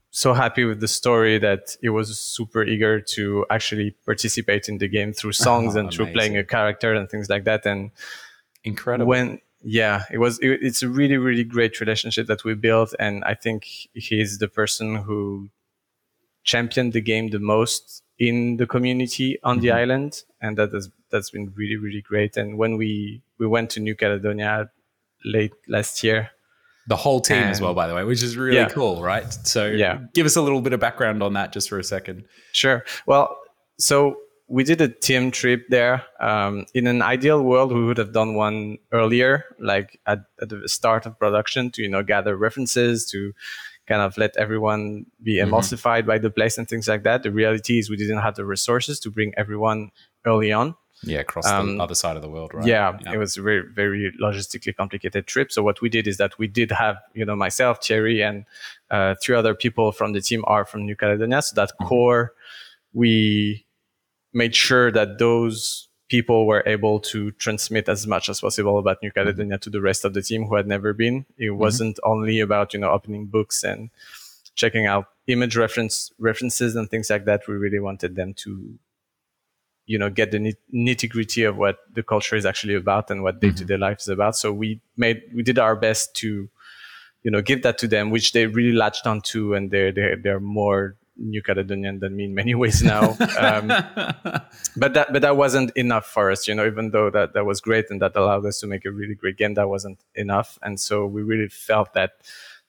so happy with the story that he was super eager to actually participate in the game through <laughs> songs Oh, and through playing a character and things like that. And Incredible. when yeah it was it, it's a really really great relationship that we built. And i think he's the person who championed the game the most in the community on the mm-hmm. island. And that has that's been really really great. And when we we went to new caledonia late last year the whole team as well, by the way, which is really Yeah. cool, right? So Yeah. give us a little bit of background on that just for a second. Sure. Well, so we did a team trip there. Um, in an ideal world, we would have done one earlier, like at, at the start of production, to you know gather references, to kind of let everyone be emulsified by the place and things like that. The reality is we didn't have the resources to bring everyone early on. Yeah, across Um, the other side of the world, right? Yeah, it was a very, very logistically complicated trip. So what we did is that we did have, you know, myself, Thierry, and uh, three other people from the team are from New Caledonia. So that core, we made sure that those people were able to transmit as much as possible about New Caledonia to the rest of the team who had never been. It wasn't only about, you know, opening books and checking out image reference references and things like that. We really wanted them to you know get the nitty gritty of what the culture is actually about and what day to day life is about. So we made we did our best to you know give that to them, which they really latched onto, and they're they're they're more New Caledonian than me in many <laughs> ways now. um, but that but that wasn't enough for us, you know. Even though that that was great and that allowed us to make a really great game, that wasn't enough, and so we really felt that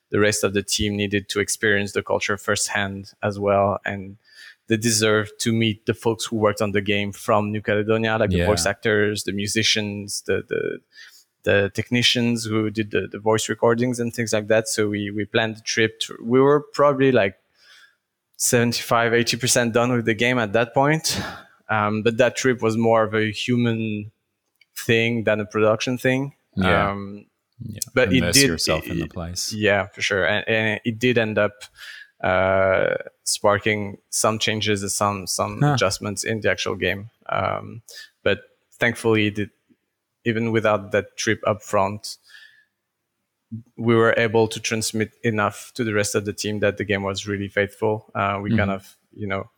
the rest of the team needed to experience the culture firsthand as well and they deserve to meet the folks who worked on the game from New Caledonia, like the voice actors, the musicians, the the, the technicians who did the, the voice recordings and things like that. So we we planned the trip. To, we were probably like 75, 80% done with the game at that point. Um, but that trip was more of a human thing than a production thing. Yeah. Um, yeah. but it did- yourself in the place. yeah, for sure. And, and it did end up uh, sparking some changes and some some Huh. adjustments in the actual game. Um, but thankfully, did, even without that trip up front, we were able to transmit enough to the rest of the team that the game was really faithful. Uh, we kind of, you know,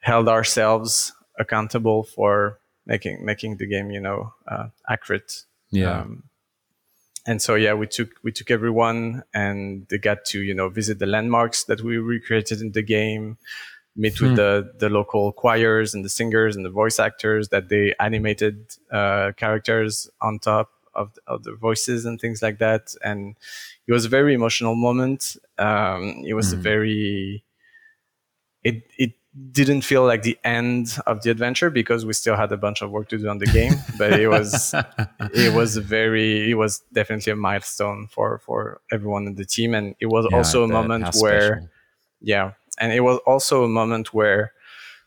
held ourselves accountable for making making the game, you know, uh, accurate. Yeah. Um, and so yeah, we took we took everyone and they got to you know visit the landmarks that we recreated in the game, meet with the the local choirs and the singers and the voice actors that they animated uh, characters on top of of the voices and things like that. And it was a very emotional moment. Um, it was a very it it didn't feel like the end of the adventure because we still had a bunch of work to do on the game but it was <laughs> it was very it was definitely a milestone for for everyone in the team and it was Yeah, also a moment where special. yeah and it was also a moment where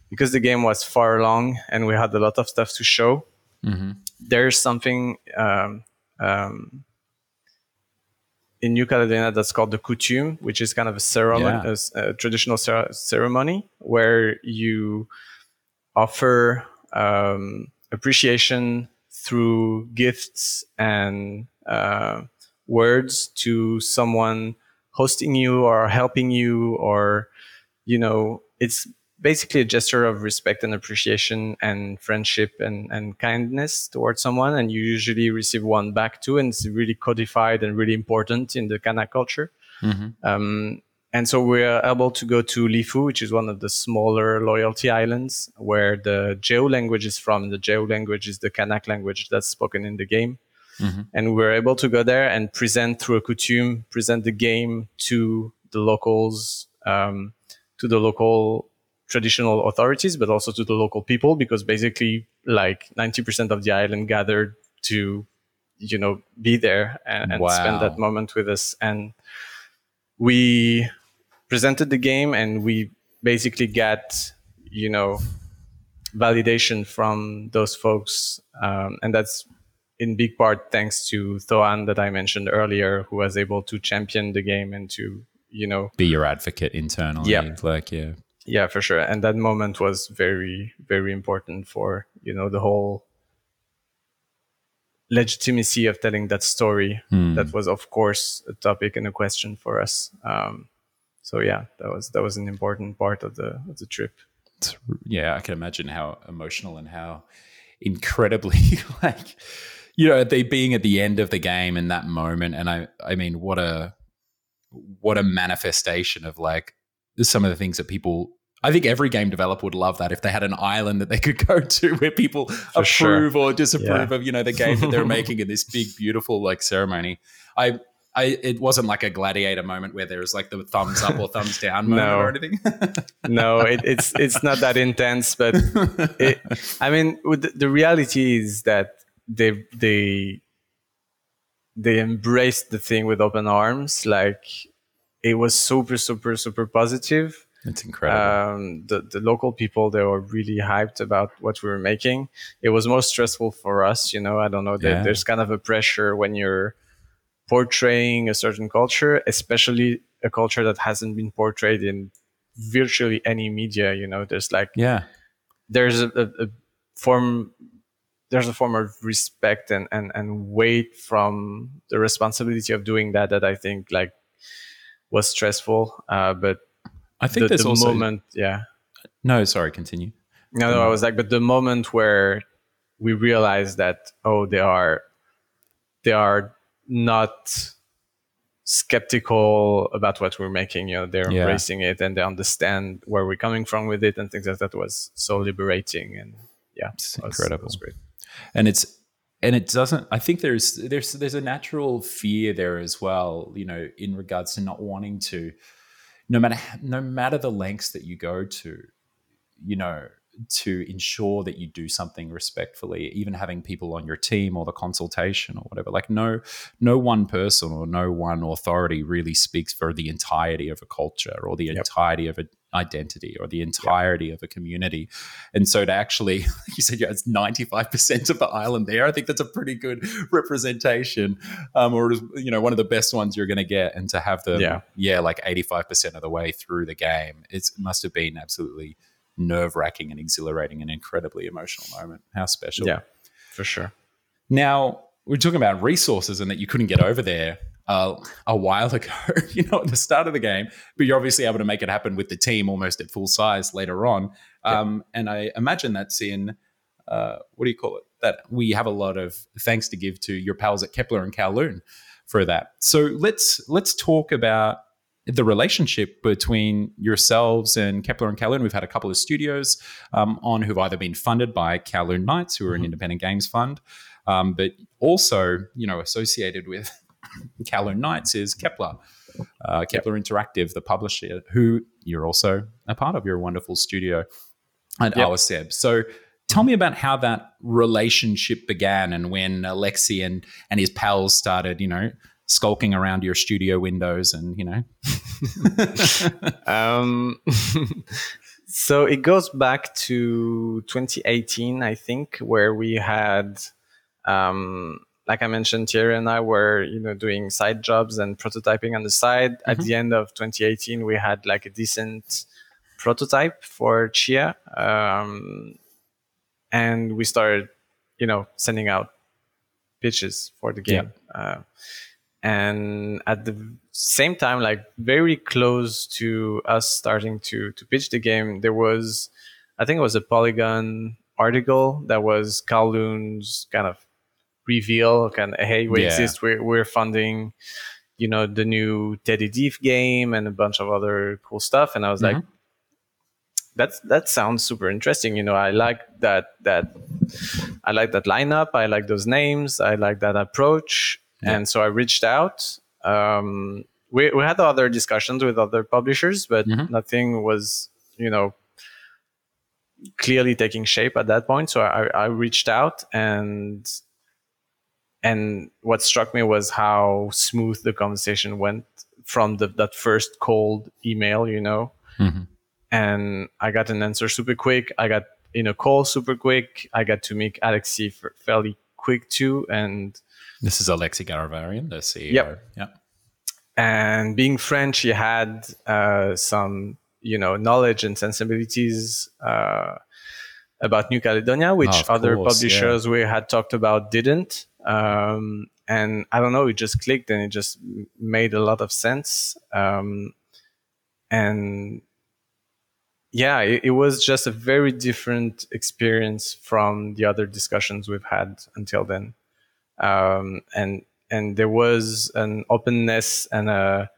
because the game was far along and we had a lot of stuff to show Mm-hmm. there's something um, um, in New Caledonia that's called the coutume, which is kind of a ceremony, Yeah. a, a traditional cer- ceremony where you offer um, appreciation through gifts and uh, words to someone hosting you or helping you, or you know, it's basically a gesture of respect and appreciation and friendship and, and kindness towards someone and you usually receive one back too and it's really codified and really important in the Kanak culture um, and so we're able to go to Lifu, which is one of the smaller loyalty islands where the Geo language is from. The Geo language is the Kanak language that's spoken in the game. And we're able to go there and present through a coutume, present the game to the locals, um, to the local traditional authorities, but also to the local people, because basically, like 90% of the island gathered to, you know, be there and, and spend that moment with us. And we presented the game and we basically got you know validation from those folks um, and that's in big part thanks to Thoan that I mentioned earlier who was able to champion the game and to you know Be your advocate internally. Yeah. Like, yeah. Yeah for sure. And that moment was very very important for you know the whole legitimacy of telling that story. That was of course a topic and a question for us. Um, so yeah that was that was an important part of the of the trip. It's- yeah, I can imagine how emotional and how incredibly <laughs> like you know they being at the end of the game in that moment, and I I mean what a what a manifestation of like some of the things that people. I think every game developer would love that if they had an island that they could <laughs> go to where people sure. approve or disapprove Yeah. of you know the game that they're <laughs> making in this big beautiful like ceremony. I I, it wasn't like a gladiator moment where there was like the thumbs up or thumbs down <laughs> moment No. or anything. no it, it's it's not that intense but it, i mean the, the reality is that they they they embraced the thing with open arms like it was super super super positive it's incredible. um, the, the local people they were really hyped about what we were making it was most stressful for us you know i don't know there, Yeah. there's kind of a pressure when you're portraying a certain culture especially a culture that hasn't been portrayed in virtually any media you know there's like yeah. there's a, a, a form there's a form of respect and, and and weight from the responsibility of doing that that i think like was stressful uh, but I think the, there's the also moment yeah no. Sorry, continue. no, no, I was like, but the moment where we realize that oh, they are they are not skeptical about what we're making. You know, they're Yeah. embracing it and they understand where we're coming from with it and things like that was so liberating and yeah, It's was- incredible. It great. and it's and it doesn't i think there's there's there's a natural fear there as well you know in regards to not wanting to no matter no matter the lengths that you go to you know to ensure that you do something respectfully even having people on your team or the consultation or whatever like no no one person or no one authority really speaks for the entirety of a culture or the entirety of an identity or the entirety of a community. And so to actually <laughs> you said yeah it's 95% of the island there. I think that's a pretty good representation um, or you know one of the best ones you're going to get. And to have them Yeah. yeah like 85% of the way through the game it's, it must have been absolutely nerve-wracking and exhilarating and incredibly emotional moment. How special. Yeah, for sure. now we're talking about resources and that you couldn't get over there uh, a while <laughs> ago, you know, at the start of the game, but you're obviously able to make it happen with the team almost at full size later on. Um, And I imagine that's in uh, what do you call it? That we have a lot of thanks to give to your pals at Kepler and Kowloon for that. So let's let's talk about the relationship between yourselves and Kepler and Kowloon. We've had a couple of studios um, on who've either been funded by Kowloon Nights, who are an independent games fund, um, but also, you know, associated with Kowloon Nights is Kepler, uh, Kepler Interactive, the publisher, who you're also a part of your wonderful studio at Yep. Awaceb. So tell me about how that relationship began and when Alexi and, and his pals started, you know, skulking around your studio windows and, you know. <laughs> um, <laughs> so it goes back to 2018, I think, where we had um, like I mentioned, Thierry and I were, you know, doing side jobs and prototyping on the side. Mm-hmm. At the end of 2018, we had like a decent prototype for Tchia, um, and we started, you know, sending out pitches for the game. Yeah. Uh, and at the same time, like very close to us starting to to pitch the game, there was, I think it was a Polygon article that was Kowloon's kind of reveal kind of hey we yeah. exist we're, we're funding you know the new Teddy Dief game and a bunch of other cool stuff and i was mm-hmm. like that's that sounds super interesting you know i like that that i like that lineup i like those names i like that approach yeah. and so i reached out um, we, we had other discussions with other publishers but mm-hmm. nothing was you know clearly taking shape at that point so i, I reached out and and what struck me was how smooth the conversation went from the, that first cold email, you know. Mm-hmm. And I got an answer super quick. I got in a call super quick. I got to meet Alexi fairly quick too. And this is Alexi Garavaryan, the CEO. Yep. Yeah. And being French, he had uh, some, you know, knowledge and sensibilities uh, about New Caledonia, which oh, other course, publishers yeah. we had talked about didn't. Um, and I don't know, it just clicked and it just made a lot of sense. Um, and yeah, it, it, was just a very different experience from the other discussions we've had until then. Um, and and there was an openness and a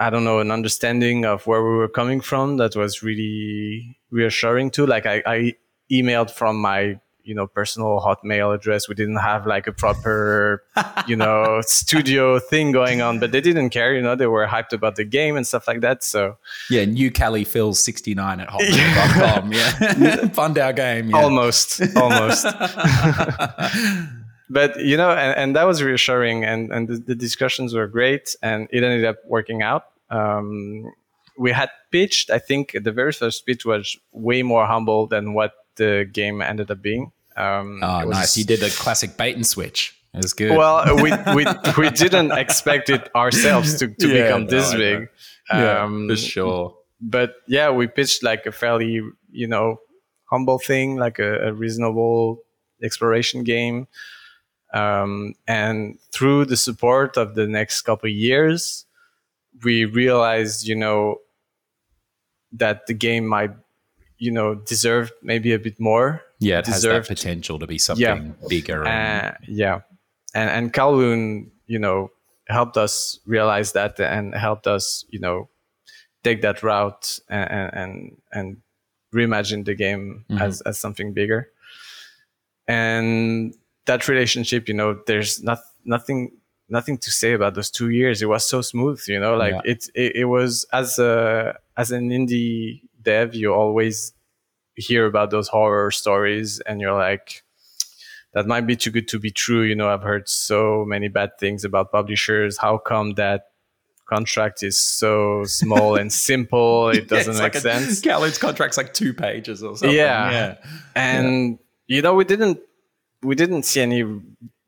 I don't know an understanding of where we were coming from that was really reassuring too. Like I, I emailed from my you know personal hotmail address. We didn't have like a proper you know <laughs> studio thing going on but they didn't care you know they were hyped about the game and stuff like that so. Yeah new cali phil 69 at hotmail.com <laughs> yeah. <laughs> Fund our game yeah. almost almost. But you know and, and that was reassuring and and the, the, discussions were great and it ended up working out. Um, we had pitched i think the very first pitch was way more humble than what the game ended up being. Um, oh, was, nice! You did a classic bait and switch. It was good. Well, we <laughs> we we didn't expect it ourselves to, to yeah, become this no, big. Yeah, um, for sure. But yeah, we pitched like a fairly you know humble thing, like a, a reasonable exploration game. Um, and through the support of the next couple years, we realized, you know, that the game might you know deserve maybe a bit more. Yeah, it deserved, has that potential to be something yeah. bigger. And, uh, yeah, and and Kowloon, you know, helped us realize that and helped us, you know, take that route and and and reimagine the game mm-hmm. as as something bigger. And that relationship, you know, there's not nothing nothing to say about those two years. It was so smooth, you know, like yeah. it, it it was as a as an indie dev, you always hear about those horror stories and you're like, that might be too good to be true. You know, I've heard so many bad things about publishers. How come that contract is so small and <laughs> simple? It doesn't yeah, make like sense. <laughs> Kowloon's contract's like two pages or something. Yeah. yeah. And, yeah. you know, we didn't, we didn't see any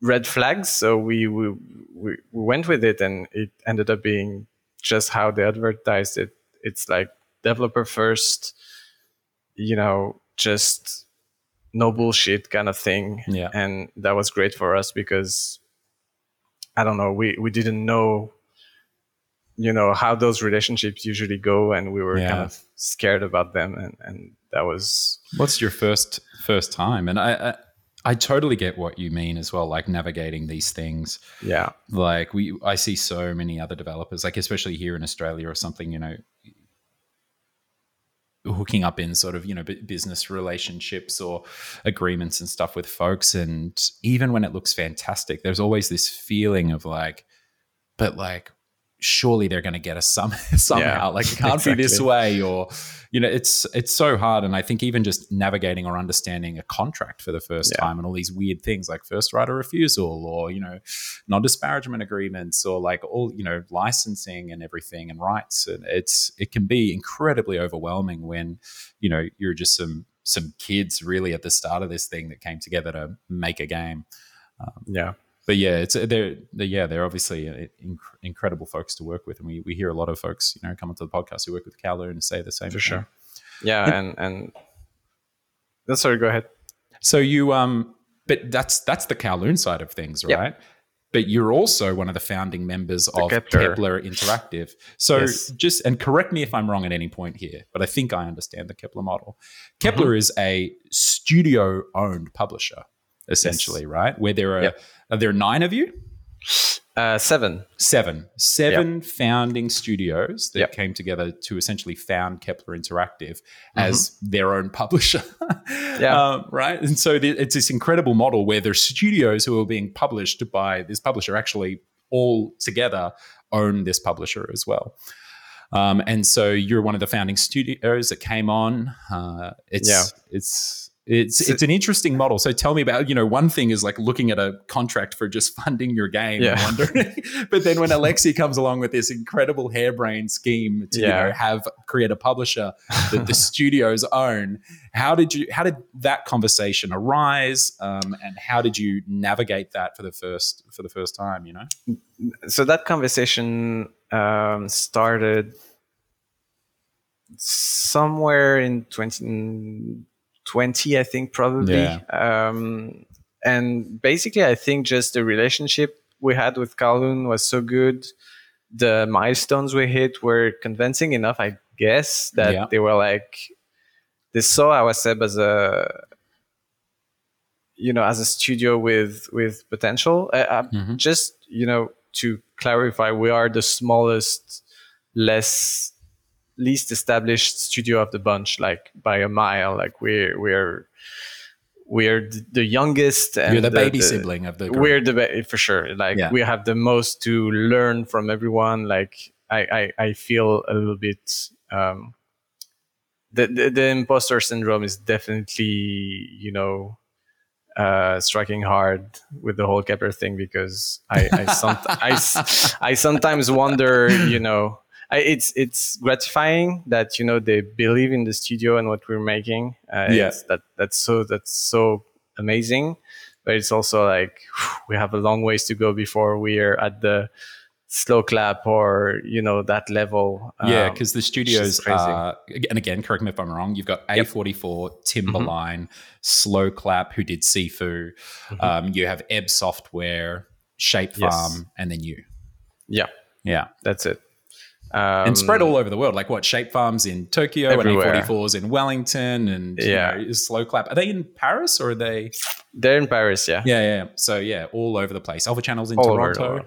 red flags. So we, we, we went with it and it ended up being just how they advertised it. It's like developer first, you know, just no bullshit kind of thing. Yeah. And that was great for us because I don't know, we, we didn't know, you know, how those relationships usually go and we were yeah. kind of scared about them and, and that was What's your first first time? And I, I I totally get what you mean as well, like navigating these things. Yeah. Like we I see so many other developers, like especially here in Australia or something, you know, hooking up in sort of you know business relationships or agreements and stuff with folks. And even when it looks fantastic there's always this feeling of like but like surely they're going to get us <laughs> some somehow yeah, like it can't exactly. be this way or you know it's it's so hard and i think even just navigating or understanding a contract for the first yeah. time and all these weird things like first right of refusal or you know non-disparagement agreements or like all you know licensing and everything and rights and it's it can be incredibly overwhelming when you know you're just some some kids really at the start of this thing that came together to make a game Um, yeah. But yeah, it's they're, they're yeah they're obviously uh, inc- incredible folks to work with, and we, we hear a lot of folks you know come onto the podcast who work with Kowloon and say the same. For thing. sure. Yeah, and and no, sorry, go ahead. So you um, but that's that's the Kowloon side of things, Yep. right? But you're also one of the founding members of Kepler. Kepler. Interactive. So Yes. just and correct me if I'm wrong at any point here, but I think I understand the Kepler model. Kepler Mm-hmm. is a studio-owned publisher, essentially, right? Where there are Yep. are there nine of you? Uh, seven. Seven. Seven founding studios that Yep. came together to essentially found Kepler Interactive as their own publisher. <laughs> Yeah. Um, right. And so it's this incredible model where there's studios who are being published by this publisher actually all together own this publisher as well. Um, and so you're one of the founding studios that came on. Uh, it's Yeah. it's it's So- it's an interesting model. So tell me about you know one thing is like looking at a contract for just <laughs> funding your game and Yeah. wondering, <laughs> but then when Alexi comes along with this incredible harebrained scheme to you know have create a publisher that the <laughs> studios own, how did you how did that conversation arise, um, and how did you navigate that for the first for the first time? You know, so that conversation um, started somewhere in 2020 i think probably Yeah. um, and basically i think just the relationship we had with Kowloon was so good the milestones we hit were convincing enough i guess that Yeah. they were like they saw Awaceb as a you know as a studio with with potential uh, Mhm. just you know to clarify we are the smallest less least established studio of the bunch like by a mile like we're we're we're the youngest and you're the, baby the- sibling of the group. we're the ba- for sure like Yeah. we have the most to learn from everyone like i i, I feel a little bit um the, the the imposter syndrome is definitely you know uh striking hard with the whole Kepler thing because i i, <laughs> some, I, s- I sometimes wonder you know it's it's gratifying that you know they believe in the studio and what we're making uh, Yeah. that that's so that's so amazing but it's also like we have a long ways to go before we are at the slow clap or you know that level Yeah, Um, because the studios are, and again, correct me if I'm wrong, you've got A44, Timberline, Mm-hmm. Sloclap, who did Sifu. Um, you have Ebb Software, Shape Yes. Farm, and then you. yeah Yeah. that's it um, and spread all over the world. Like what? Shape Farms in Tokyo, Everywhere. and A44s in Wellington, and you Yeah. know, Sloclap. Are they in Paris or are they? they're in paris yeah Yeah, yeah. So, yeah, all over the place. Alpha Channels in All over the Toronto.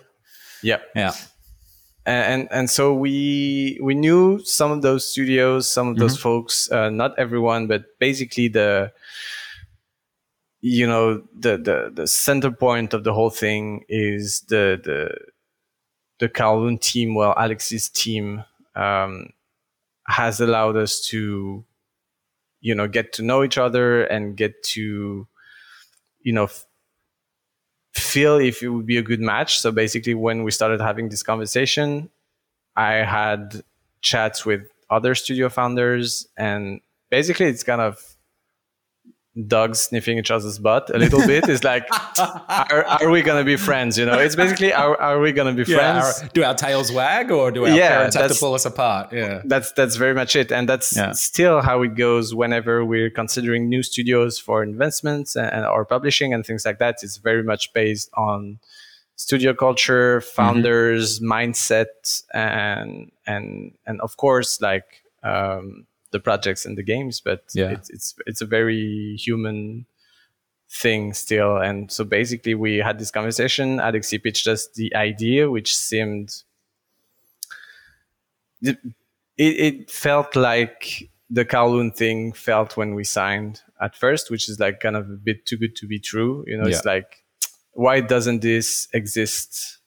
yeah Yeah. and and so we we knew some of those studios some of those Mm-hmm. folks uh, not everyone but basically the you know the the the center point of the whole thing is the the the Kowloon team well Alex's team um, has allowed us to you know get to know each other and get to you know f- feel if it would be a good match. So basically when we started having this conversation i had chats with other studio founders and basically it's kind of dogs sniffing each other's butt a little bit it's like <laughs> are, are we gonna be friends you know it's basically are, are we gonna be Yeah, friends do our tails wag or do our Yeah, parents have to pull us apart? Yeah. that's that's very much it and that's Yeah. still how it goes whenever we're considering new studios for investments and, and or publishing and things like that it's very much based on studio culture Mm-hmm. founders mindset and and and of course like um the projects and the games but Yeah. it's it's it's a very human thing still and so basically we had this conversation alexi pitched us the idea which seemed it, it felt like the Kowloon thing felt when we signed at first, which is like kind of a bit too good to be true. You know, it's like, why doesn't this exist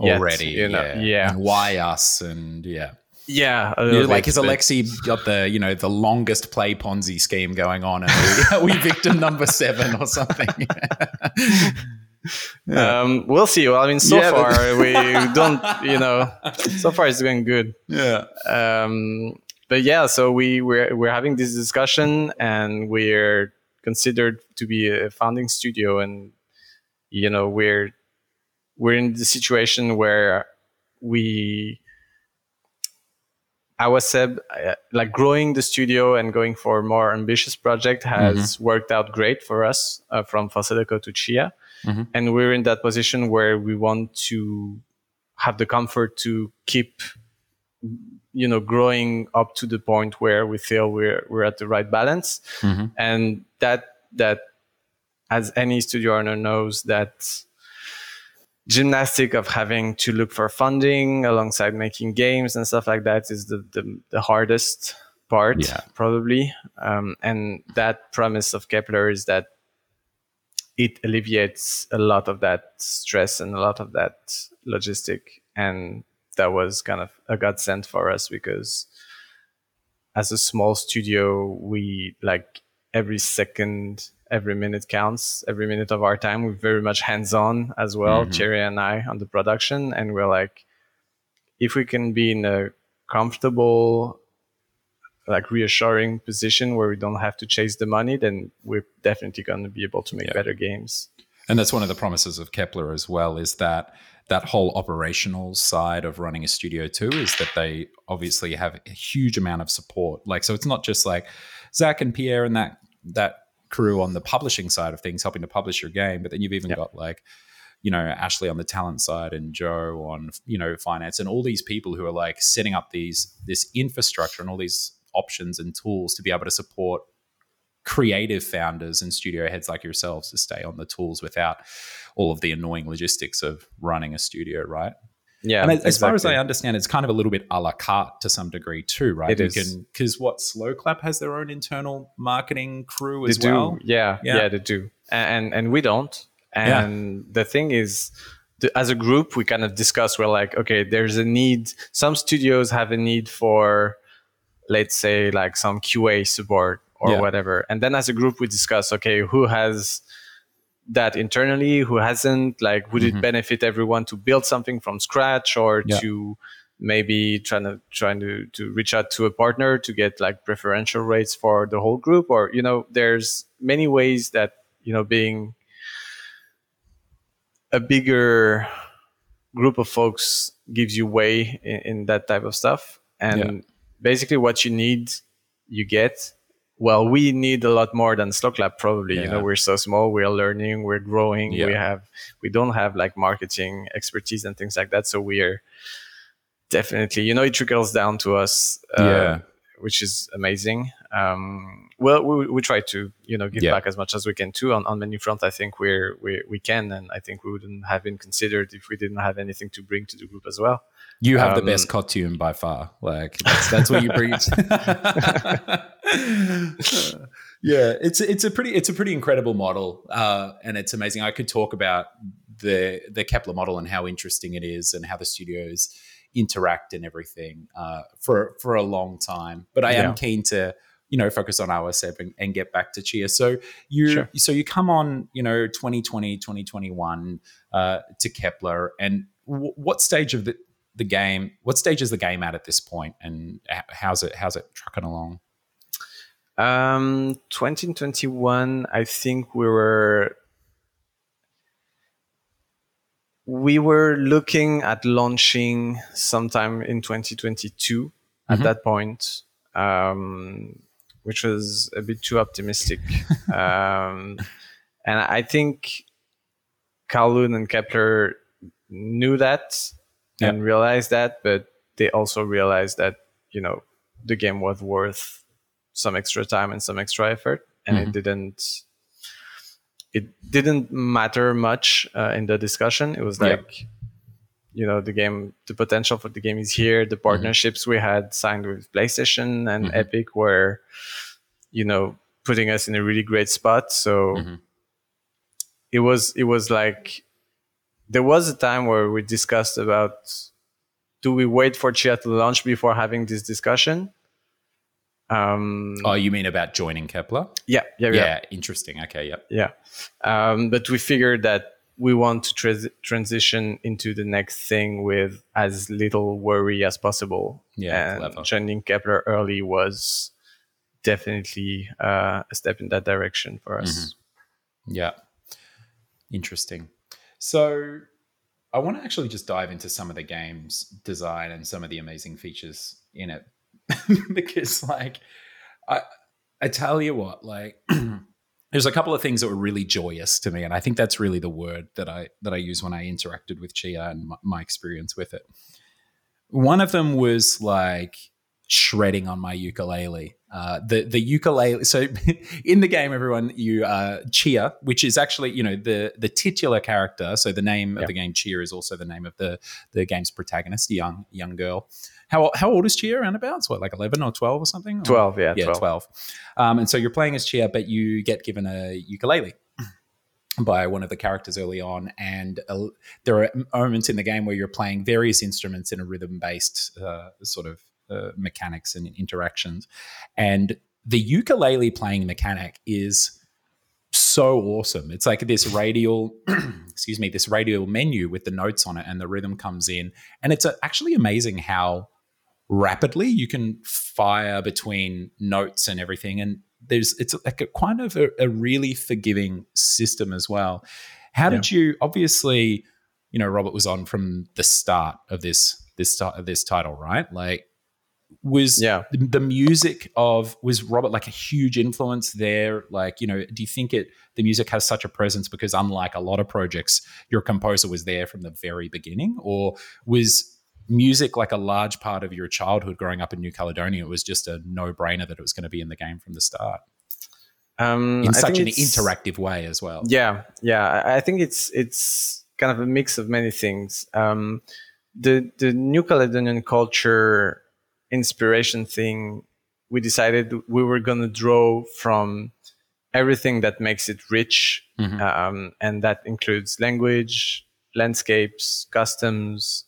yet, Already, you know? yeah. Yeah. And why us? And yeah, Yeah. You're like bit, has but- Alexi got the you know the longest play Ponzi scheme going on, and we, we victim number seven or something? <laughs> Um, we'll see. Well, I mean, so Yeah, but- far we <laughs> don't, you know, so far it's going good. yeah, um, but yeah, so we we're we're having this discussion, and we're considered to be a founding studio, and you know we're we're in the situation where we I was said uh, like growing the studio and going for a more ambitious project has mm-hmm. worked out great for us uh, from Fossil Echo to Tchia. Mm-hmm. And we're in that position where we want to have the comfort to keep, you know, growing up to the point where we feel we're, we're at the right balance. Mm-hmm. And that, that as any studio owner knows that gymnastic of having to look for funding alongside making games and stuff like that is the, the, the hardest part yeah. probably um, and that promise of kepler is that it alleviates a lot of that stress and a lot of that logistic and that was kind of a godsend for us because as a small studio we like every second every minute counts. Every minute of our time, we're very much hands on as well, mm-hmm. Thierry and I, on the production. And we're like, if we can be in a comfortable, like reassuring position where we don't have to chase the money, then we're definitely going to be able to make yeah. better games. And that's one of the promises of Kepler as well is that that whole operational side of running a studio too is that they obviously have a huge amount of support. Like so it's not just like Zach and Pierre and that that crew on the publishing side of things, helping to publish your game. But then you've even yep. got like, you know, Ashley on the talent side and Joe on, you know, finance and all these people who are like setting up these this infrastructure and all these options and tools to be able to support creative founders and studio heads like yourselves to stay on the tools without all of the annoying logistics of running a studio, right? Yeah. And as exactly. far as I understand, it's kind of a little bit a la carte to some degree too, right? It you is. Because what Sloclap has their own internal marketing crew they as do. well. Yeah, yeah, yeah, they do. And and we don't. And yeah. the thing is, the, as a group, we kind of discuss. We're like, okay, there's a need. Some studios have a need for, let's say, like some QA support or yeah. whatever. And then as a group, we discuss, okay, who has that internally who hasn't like would mm-hmm. it benefit everyone to build something from scratch or yeah. to maybe trying to trying to to reach out to a partner to get like preferential rates for the whole group or you know there's many ways that you know being a bigger group of folks gives you way in, in that type of stuff and yeah. basically what you need you get well, we need a lot more than Sloclap probably. Yeah. You know, we're so small, we're learning, we're growing. Yeah. We have we don't have like marketing expertise and things like that. So we are definitely, you know, it trickles down to us. Uh, yeah. Which is amazing. Um, well, we, we try to, you know, give yeah. back as much as we can too. On, on many fronts, I think we're, we, we can. And I think we wouldn't have been considered if we didn't have anything to bring to the group as well. You have um, the best costume by far. Like that's, that's what you preach. <laughs> <laughs> <laughs> yeah, it's it's a pretty it's a pretty incredible model, uh, and it's amazing. I could talk about the the Kepler model and how interesting it is, and how the studios interact and everything uh, for for a long time. But I yeah. am keen to you know focus on OSF and, and get back to Tchia. So you sure. so you come on you know 2020 2021 uh, to Kepler and w- what stage of the the game what stage is the game at at this point and how's it how's it trucking along um 2021 i think we were we were looking at launching sometime in 2022 mm-hmm. at that point um, which was a bit too optimistic <laughs> um, and i think kowloon and kepler knew that yeah. and realized that, but they also realized that you know the game was worth some extra time and some extra effort, and mm-hmm. it didn't. It didn't matter much uh, in the discussion. It was like, yeah. you know, the game, the potential for the game is here. The mm-hmm. partnerships mm-hmm. we had signed with PlayStation and mm-hmm. Epic were, you know, putting us in a really great spot. So mm-hmm. it was it was like there was a time where we discussed about do we wait for Tchia to launch before having this discussion? Um, oh, you mean about joining Kepler? Yeah, yeah, yeah. yeah interesting. Okay, yep. Yeah, um, but we figured that we want to tra- transition into the next thing with as little worry as possible. Yeah, and joining Kepler early was definitely uh, a step in that direction for us. Mm-hmm. Yeah, interesting. So I want to actually just dive into some of the game's design and some of the amazing features in it <laughs> because, like, I I tell you what, like. <clears throat> there's a couple of things that were really joyous to me and i think that's really the word that i that i use when i interacted with Tchia and my, my experience with it one of them was like shredding on my ukulele. Uh, the the ukulele. So <laughs> in the game, everyone you uh, Tchia, which is actually you know the the titular character. So the name of the game Tchia is also the name of the the game's protagonist, young young girl. How how old is Tchia? Around about what like eleven or twelve or something? Twelve, yeah, yeah, 12. 12. Um, and so you're playing as Tchia, but you get given a ukulele <clears throat> by one of the characters early on, and uh, there are moments in the game where you're playing various instruments in a rhythm based uh, sort of uh, mechanics and interactions. And the ukulele playing mechanic is so awesome. It's like this radial, <clears throat> excuse me, this radial menu with the notes on it, and the rhythm comes in, and it's actually amazing how rapidly you can fire between notes and everything. And there's it's like a kind of a, a really forgiving system as well. How did yeah. you? Obviously, you know, Robert was on from the start of this this start of this title, right? Like was yeah. the, the, music of was Robert like a huge influence there? Like, you know, do you think it the music has such a presence because unlike a lot of projects, your composer was there from the very beginning, or was music like a large part of your childhood growing up in New Caledonia? It was just a no brainer that it was going to be in the game from the start. Um, in such an interactive way as well. Yeah, yeah. I think it's it's kind of a mix of many things. Um, the the New Caledonian culture inspiration thing, we decided we were going to draw from everything that makes it rich. Mm-hmm. Um, and that includes language, landscapes, customs,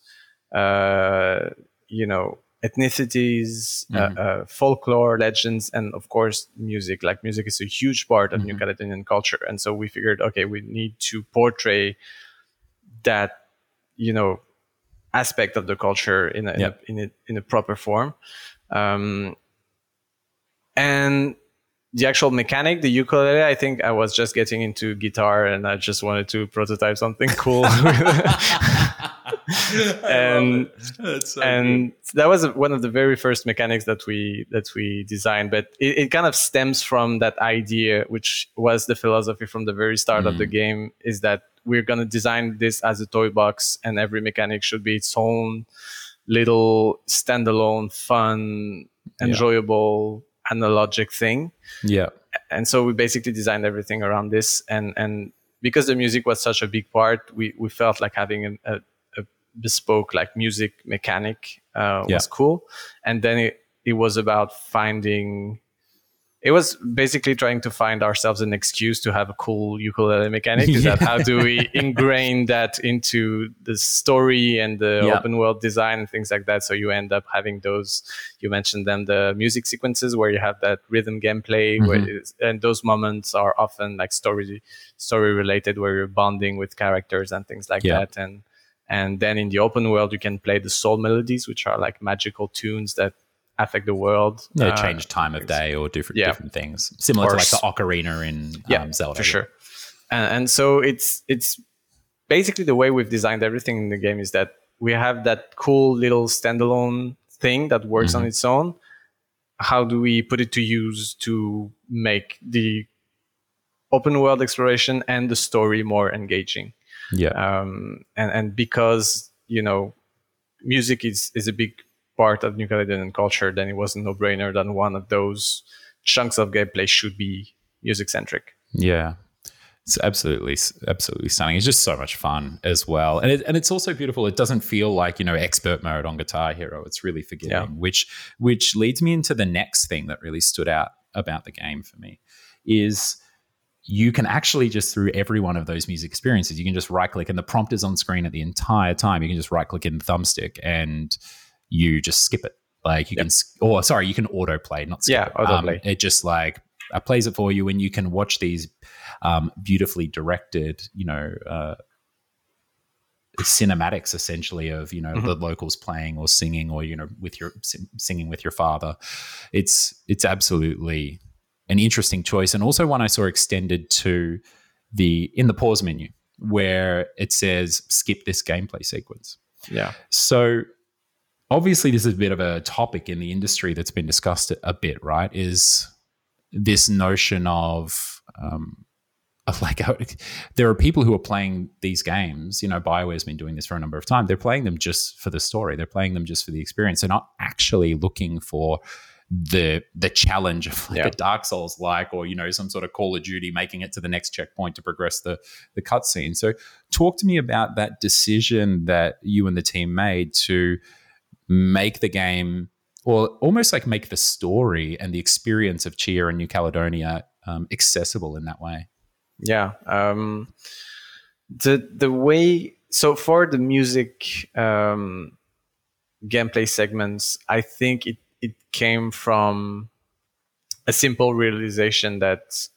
you know, ethnicities, uh, mm-hmm. uh, uh, folklore, legends, and of course, music. Like music is a huge part of mm-hmm. New Caledonian culture. And so we figured, okay, we need to portray that, you know, aspect of the culture in a, yep. in, a, in, a, in a proper form. Um, and the actual mechanic, the ukulele, I think I was just getting into guitar and I just wanted to prototype something cool. <laughs> and so and that was one of the very first mechanics that we that we designed. But it, it, kind of stems from that idea, which was the philosophy from the very start mm. of the mm. game, is that we're going to design this as a toy box and every mechanic should be its own little standalone fun enjoyable yeah. analogic thing yeah and so we basically designed everything around this and and because the music was such a big part we we felt like having a, a, a bespoke like music mechanic uh, was yeah. cool and then it, it was about finding it was basically trying to find ourselves an excuse to have a cool ukulele mechanic. Is <laughs> yeah. that how do we ingrain that into the story and the yeah. open world design and things like that? So you end up having those. You mentioned them, the music sequences where you have that rhythm gameplay, mm-hmm. and those moments are often like story story related, where you're bonding with characters and things like yeah. that. And and then in the open world, you can play the soul melodies, which are like magical tunes that affect the world. Yeah, uh, change time of day or different yeah. different things, similar to like the ocarina in yeah, um, Zelda. for sure. And, and so it's it's basically the way we've designed everything in the game is that we have that cool little standalone thing that works mm-hmm. on its own. How do we put it to use to make the open world exploration and the story more engaging? Yeah. Um, and and because you know, music is is a big part of New Caledonian culture, then it was a no-brainer that one of those chunks of gameplay should be music centric. Yeah. It's absolutely, absolutely stunning. It's just so much fun as well, and it, and it's also beautiful. It doesn't feel like you know expert mode on Guitar Hero. It's really forgiving, yeah. which which leads me into the next thing that really stood out about the game for me is you can actually just through every one of those music experiences, you can just right click, and the prompt is on screen at the entire time. You can just right click in the thumbstick and you just skip it. Like you yep. can, or sorry, you can autoplay, not skip yeah, it. Um, it just like uh, plays it for you, and you can watch these um, beautifully directed, you know, uh, cinematics essentially of you know mm-hmm. the locals playing or singing, or you know, with your singing with your father. It's it's absolutely an interesting choice, and also one I saw extended to the in the pause menu where it says skip this gameplay sequence. Yeah. So obviously this is a bit of a topic in the industry that's been discussed a bit, right? Is this notion of um, of like there are people who are playing these games. You know, Bioware's been doing this for a number of times. They're playing them just for the story. They're playing them just for the experience. They're not actually looking for the the challenge of like yeah. a Dark Souls like, or you know, some sort of Call of Duty, making it to the next checkpoint to progress the the cutscene. So, talk to me about that decision that you and the team made to make the game, or almost like make the story and the experience of Tchia and New Caledonia um, accessible in that way. Yeah, um, the the way so for the music um, gameplay segments, I think it it came from a simple realization that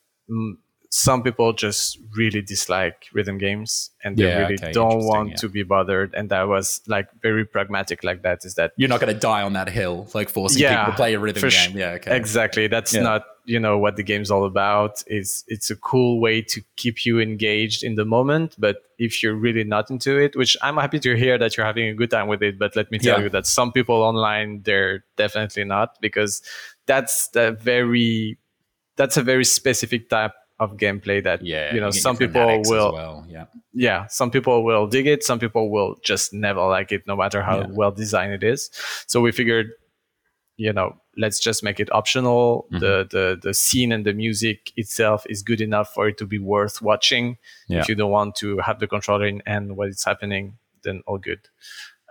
some people just really dislike rhythm games and they yeah, really okay, don't want yeah. to be bothered. And that was like very pragmatic like that is that you're not going to die on that hill like forcing yeah, people to play a rhythm game. Yeah okay. Exactly that's not you know what the game's all about it's it's a cool way to keep you engaged in the moment but if you're really not into it which i'm happy to hear that you're having a good time with it but let me tell you that some people online they're definitely not because that's the very that's a very specific type of gameplay that yeah, you know some people will well. yeah yeah some people will dig it some people will just never like it no matter how yeah. well designed it is so we figured you know let's just make it optional mm-hmm. the the the scene and the music itself is good enough for it to be worth watching yeah. if you don't want to have the controller in and what is happening then all good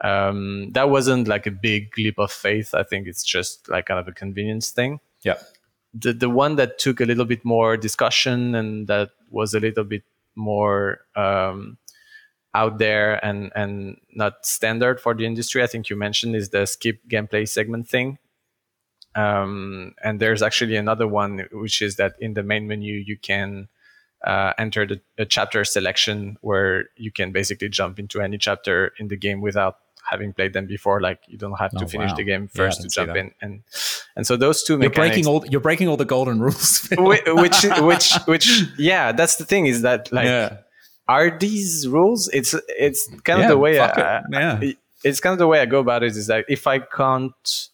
um, that wasn't like a big leap of faith i think it's just like kind of a convenience thing yeah the the one that took a little bit more discussion and that was a little bit more um, out there and and not standard for the industry. I think you mentioned is the skip gameplay segment thing. Um, and there's actually another one which is that in the main menu you can uh, enter the, a chapter selection where you can basically jump into any chapter in the game without having played them before. Like you don't have to oh, finish wow. the game first yeah, to jump in, and and so those two you're breaking all you're breaking all the golden rules. <laughs> which, which which yeah, that's the thing is that like yeah. are these rules? It's it's kind yeah, of the way I, it. yeah. it's kind of the way I go about it is that if I can't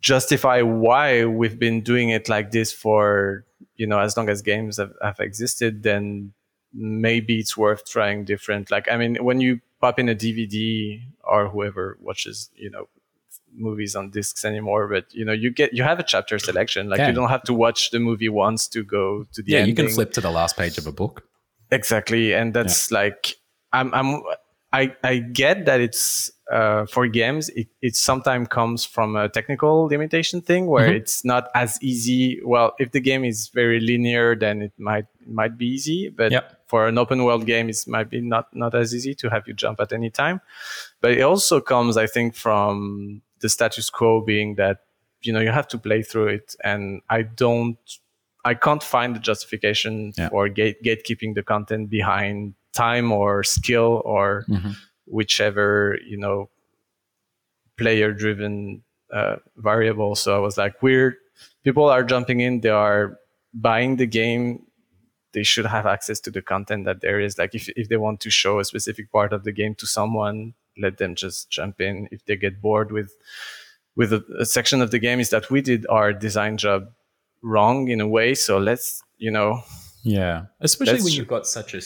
justify why we've been doing it like this for you know as long as games have, have existed then maybe it's worth trying different like i mean when you pop in a DVD or whoever watches, you know, movies on discs anymore but you know you get you have a chapter selection like yeah. you don't have to watch the movie once to go to the yeah ending. you can flip to the last page of a book exactly and that's yeah. like i'm i'm i i get that it's uh, for games, it, it sometimes comes from a technical limitation thing where mm-hmm. it's not as easy. Well, if the game is very linear, then it might it might be easy. But yep. for an open world game, it might be not not as easy to have you jump at any time. But it also comes, I think, from the status quo being that you know you have to play through it, and I don't, I can't find the justification yeah. for gate gatekeeping the content behind time or skill or. Mm-hmm. whichever you know player driven uh, variable. So i was like weird. People are jumping in. They are buying the game. They should have access to the content that there is. Like if, if they want to show a specific part of the game to someone let them just jump in. If they get bored with with a, a section of the game is that we did our design job wrong in a way. So let's you know. Yeah. Especially when you've got such a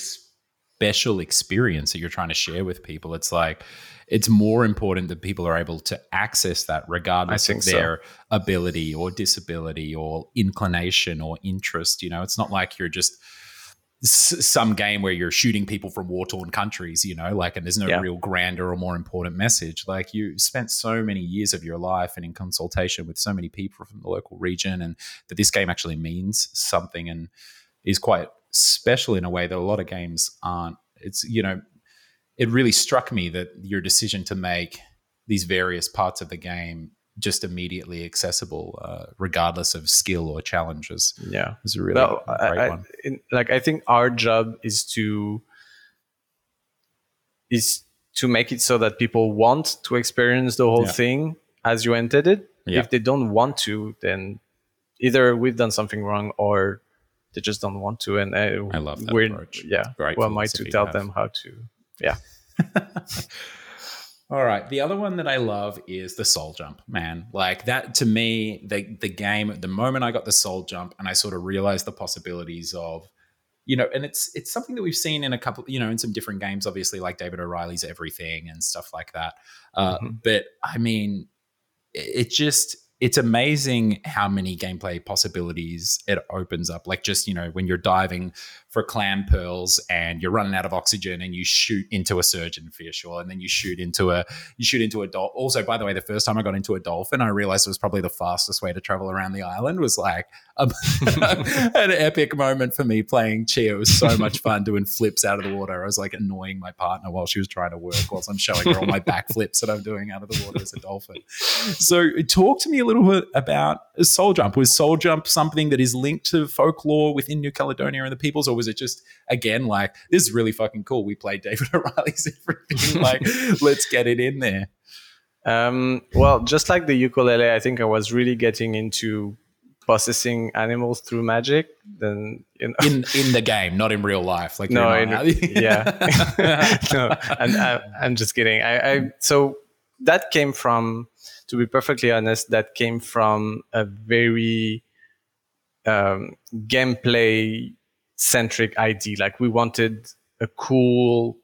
special experience that you're trying to share with people. It's like it's more important that people are able to access that regardless of their so. ability or disability or inclination or interest. You know, it's not like you're just s- some game where you're shooting people from war torn countries, you know, like, and there's no yeah. real grander or more important message. Like, you spent so many years of your life and in consultation with so many people from the local region, and that this game actually means something and is quite special in a way that a lot of games aren't. It's, you know, it really struck me that your decision to make these various parts of the game just immediately accessible, uh, regardless of skill or challenges. Yeah, is a really well, great I, one. In, like, I think our job is to is to make it so that people want to experience the whole yeah. thing as you entered it. Yeah. If they don't want to, then either we've done something wrong or they just don't want to. And uh, I love that we're, approach. Yeah, Great who am I to tell them how to? Yeah, <laughs> All right. The other one that I love is the soul jump, man. Like that to me, the the game, the moment I got the soul jump and I sort of realized the possibilities of, you know, and it's it's something that we've seen in a couple, you know, in some different games, obviously, like David O'Reilly's everything and stuff like that. Uh, Mhm. But I mean, it it just it's amazing how many gameplay possibilities it opens up. Like just, you know, when you're diving for clam pearls and you're running out of oxygen and you shoot into a surgeon fish or and then you shoot into a you shoot into a dolphin. Also, by the way, the first time I got into a dolphin, I realized it was probably the fastest way to travel around the island was like a, <laughs> an epic moment for me playing Tchia. It was so much fun doing flips out of the water. I was like annoying my partner while she was trying to work whilst I'm showing her all my backflips that I'm doing out of the water as a dolphin. So talk to me a little bit about Soul Jump. Was Soul Jump something that is linked to folklore within New Caledonia and the peoples, or was it just again like this is really fucking cool? We played David <laughs> O'Reilly's everything. Like, <laughs> let's get it in there. Um, well, just like the ukulele, I think I was really getting into possessing animals through magic. Then you know, In in the game, not in real life. Like no, in, <laughs> yeah, no, and I, I'm just kidding. I, I so that came from, to be perfectly honest, that came from a very um, gameplay centric ID. Like we wanted a cool,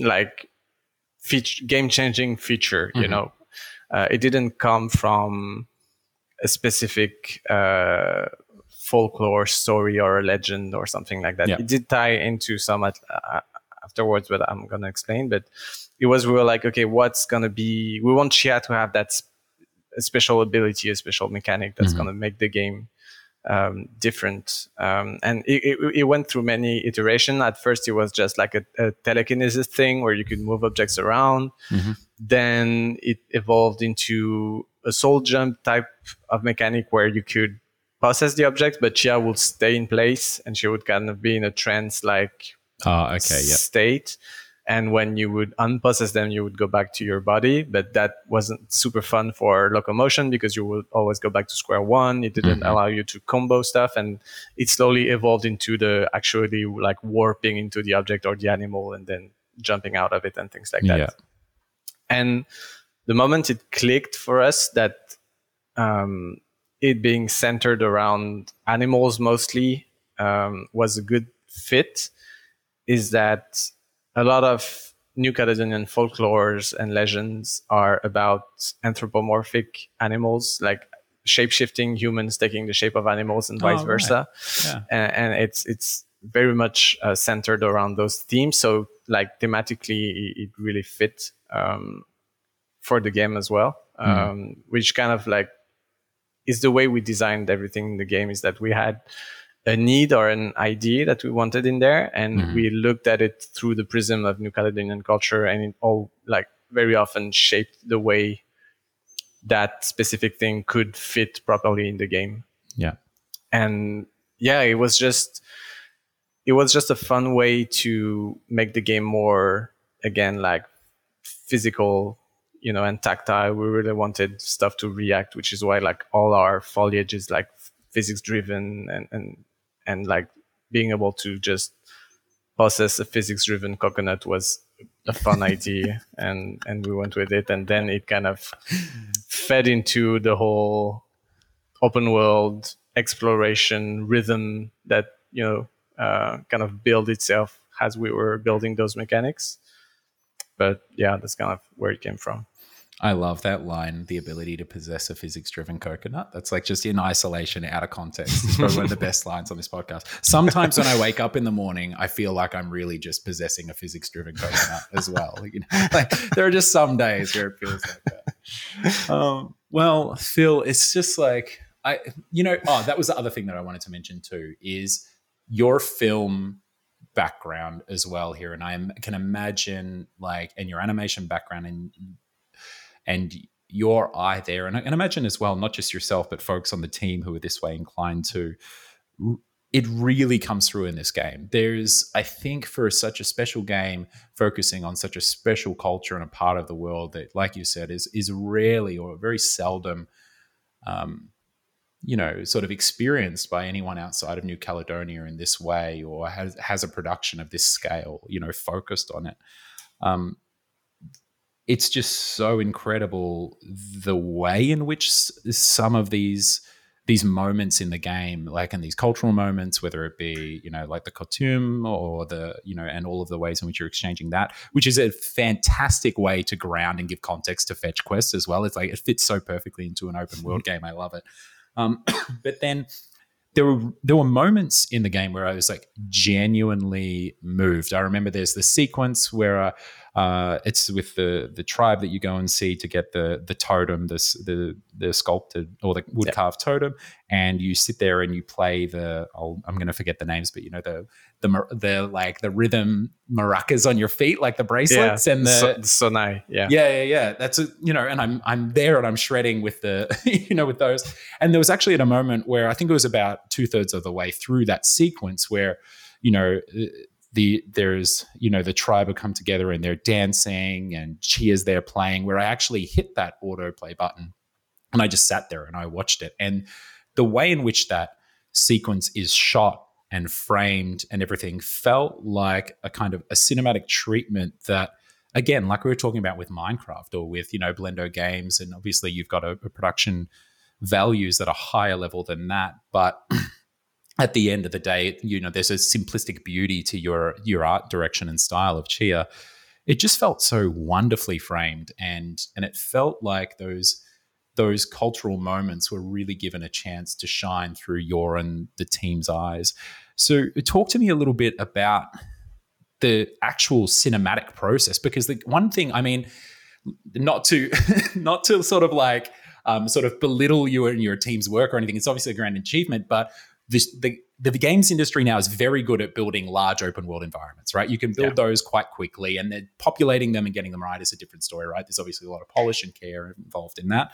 like feature, game changing feature. You Mhm. know, uh, it didn't come from a specific uh, folklore story or a legend or something like that. Yeah. It did tie into some at, uh, afterwards, but I'm gonna explain. But it was we were like, okay, what's gonna be? We want Tchia to have that sp- a special ability, a special mechanic that's Mhm. gonna make the game um, different. Um, and it, it, it went through many iterations. At first, it was just like a, a telekinesis thing where you could move objects around. Mhm. Then it evolved into a soul jump type of mechanic where you could possess the object, but Tchia would stay in place and she would kind of be in a trance like Oh, okay, yeah. state. And when you would unpossess them, you would go back to your body. But that wasn't super fun for locomotion because you would always go back to square one. It didn't Mhm. allow you to combo stuff. And it slowly evolved into the actually like warping into the object or the animal and then jumping out of it and things like that. Yeah. And the moment it clicked for us that um, it being centered around animals mostly um, was a good fit is that a lot of New Caledonian folklores and legends are about anthropomorphic animals, like shape-shifting humans taking the shape of animals and Oh, vice right. versa. Yeah. And, and it's it's very much uh, centered around those themes. So like thematically, it, it really fit um, for the game as well, um, which kind of like is the way we designed everything in the game. Is that we had a need or an idea that we wanted in there, and Mhm. we looked at it through the prism of New Caledonian culture, and it all like very often shaped the way that specific thing could fit properly in the game. Yeah. And yeah, it was just it was just a fun way to make the game more again like physical you know and tactile we really wanted stuff to react which is why like all our foliage is like physics driven and and and like being able to just possess a physics driven coconut was a fun <laughs> idea and and we went with it and then it kind of fed into the whole open world exploration rhythm that you know uh, kind of build itself as we were building those mechanics. But yeah that's kind of where it came from I love that line, the ability to possess a physics driven coconut. That's like just in isolation, out of context. It's probably one of the <laughs> best lines on this podcast. Sometimes when I wake up in the morning, I feel like I'm really just possessing a physics driven coconut as well. You know, <laughs> like there are just some days where it feels like that. Um, well, Phil, it's just like I, you know, oh, that was the other thing that I wanted to mention too is your film background as well here, and I can imagine like, and your animation background and and your eye there, and I can imagine as well, not just yourself, but folks on the team who are this way inclined to. It really comes through in this game. There's, I think, for such a special game, focusing on such a special culture and a part of the world that, like you said, is is rarely or very seldom um, you know, sort of experienced by anyone outside of New Caledonia in this way, or has has a production of this scale, you know, focused on it. Um, it's just so incredible the way in which some of these these moments in the game, like in these cultural moments, whether it be you know like the Kotum or the you know and all of the ways in which you're exchanging that, which is a fantastic way to ground and give context to fetch quests as well. It's like it fits so perfectly into an open world game. I love it. Um, <coughs> but then there were there were moments in the game where I was like genuinely moved. I remember there's the sequence where. Uh, uh, it's with the the tribe that you go and see to get the the totem, this the the sculpted or the wood carved yeah. totem, and you sit there and you play the. i am going to forget the names, but you know the the the like the rhythm maracas on your feet, like the bracelets yeah. and the so, sonai. Yeah, yeah, yeah, yeah. That's a, you know, and I'm I'm there and I'm shredding with the <laughs> you know with those. And there was actually at a moment where I think it was about two thirds of the way through that sequence where you know the there's you know the tribe have come together and they're dancing and cheers they're playing where i actually hit that autoplay button and i just sat there and i watched it. And the way in which that sequence is shot and framed and everything felt like a kind of a cinematic treatment that again like we were talking about with minecraft or with you know blendo games and obviously you've got a, a production values that are higher level than that but <clears throat> at the end of the day, you know, there's a simplistic beauty to your your art direction and style of Tchia. It just felt so wonderfully framed, and and it felt like those those cultural moments were really given a chance to shine through your and the team's eyes. So, talk to me a little bit about the actual cinematic process, because the one thing, I mean, not to <laughs> not to sort of like um, sort of belittle you and your team's work or anything. It's obviously a grand achievement, but this, the, the games industry now is very good at building large open world environments, right? You can build yeah. those quite quickly, and then populating them and getting them right is a different story, right? There's obviously a lot of polish and care involved in that.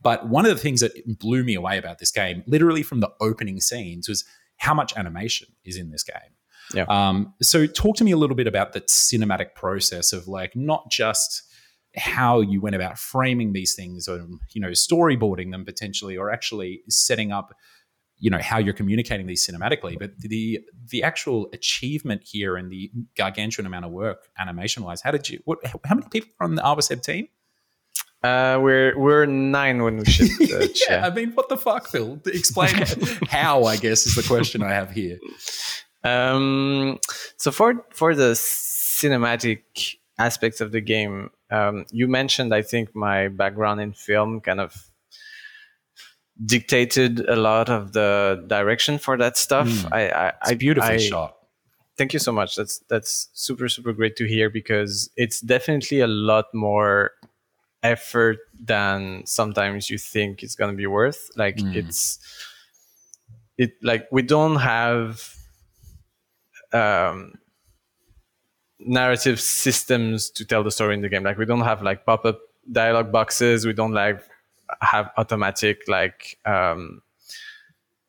But one of the things that blew me away about this game, literally from the opening scenes, was how much animation is in this game. Yeah. Um, so talk to me a little bit about the cinematic process of like not just how you went about framing these things or you know storyboarding them potentially or actually setting up you know how you're communicating these cinematically but the the actual achievement here and the gargantuan amount of work animation wise how did you what how many people are on the Awaceb team uh, we're we're nine when we <laughs> shipped. Uh, yeah, I mean, what the fuck, Phil? Explain <laughs> how. I guess is the question I have here. Um, so for for the cinematic aspects of the game, um, you mentioned, I think, my background in film kind of dictated a lot of the direction for that stuff. Mm. I, I, it's I beautifully I, shot. Thank you so much. That's that's super super great to hear because it's definitely a lot more effort than sometimes you think it's gonna be worth. Like mm. it's it like we don't have um narrative systems to tell the story in the game. Like we don't have like pop up dialogue boxes. We don't like have automatic like um,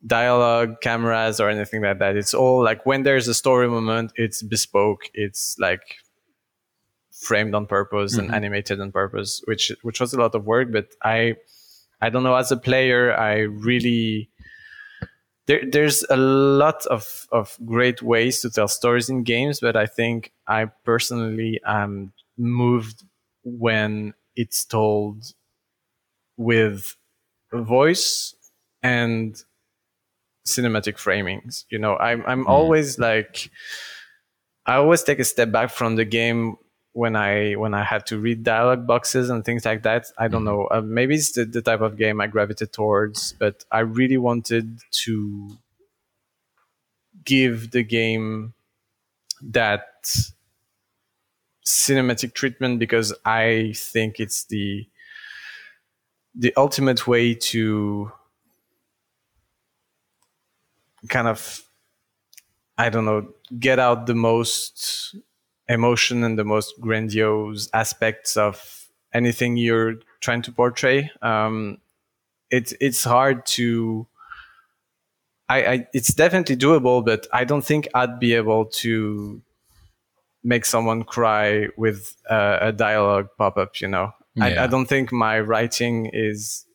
dialogue cameras or anything like that. It's all like when there's a story moment, it's bespoke. It's like framed on purpose mm-hmm. and animated on purpose, which which was a lot of work. But I I don't know as a player, I really there, there's a lot of, of great ways to tell stories in games, but I think I personally am moved when it's told with voice and cinematic framings. You know, I'm I'm mm. always like I always take a step back from the game when I when I had to read dialogue boxes and things like that. I don't mm. know. Uh, maybe it's the, the type of game I gravitate towards, but I really wanted to give the game that cinematic treatment because I think it's the the ultimate way to kind of I don't know get out the most emotion and the most grandiose aspects of anything you're trying to portray. Um, it's it's hard to. I, I it's definitely doable, but I don't think I'd be able to make someone cry with uh, a dialogue pop up. You know, yeah. I, I, don't think my writing is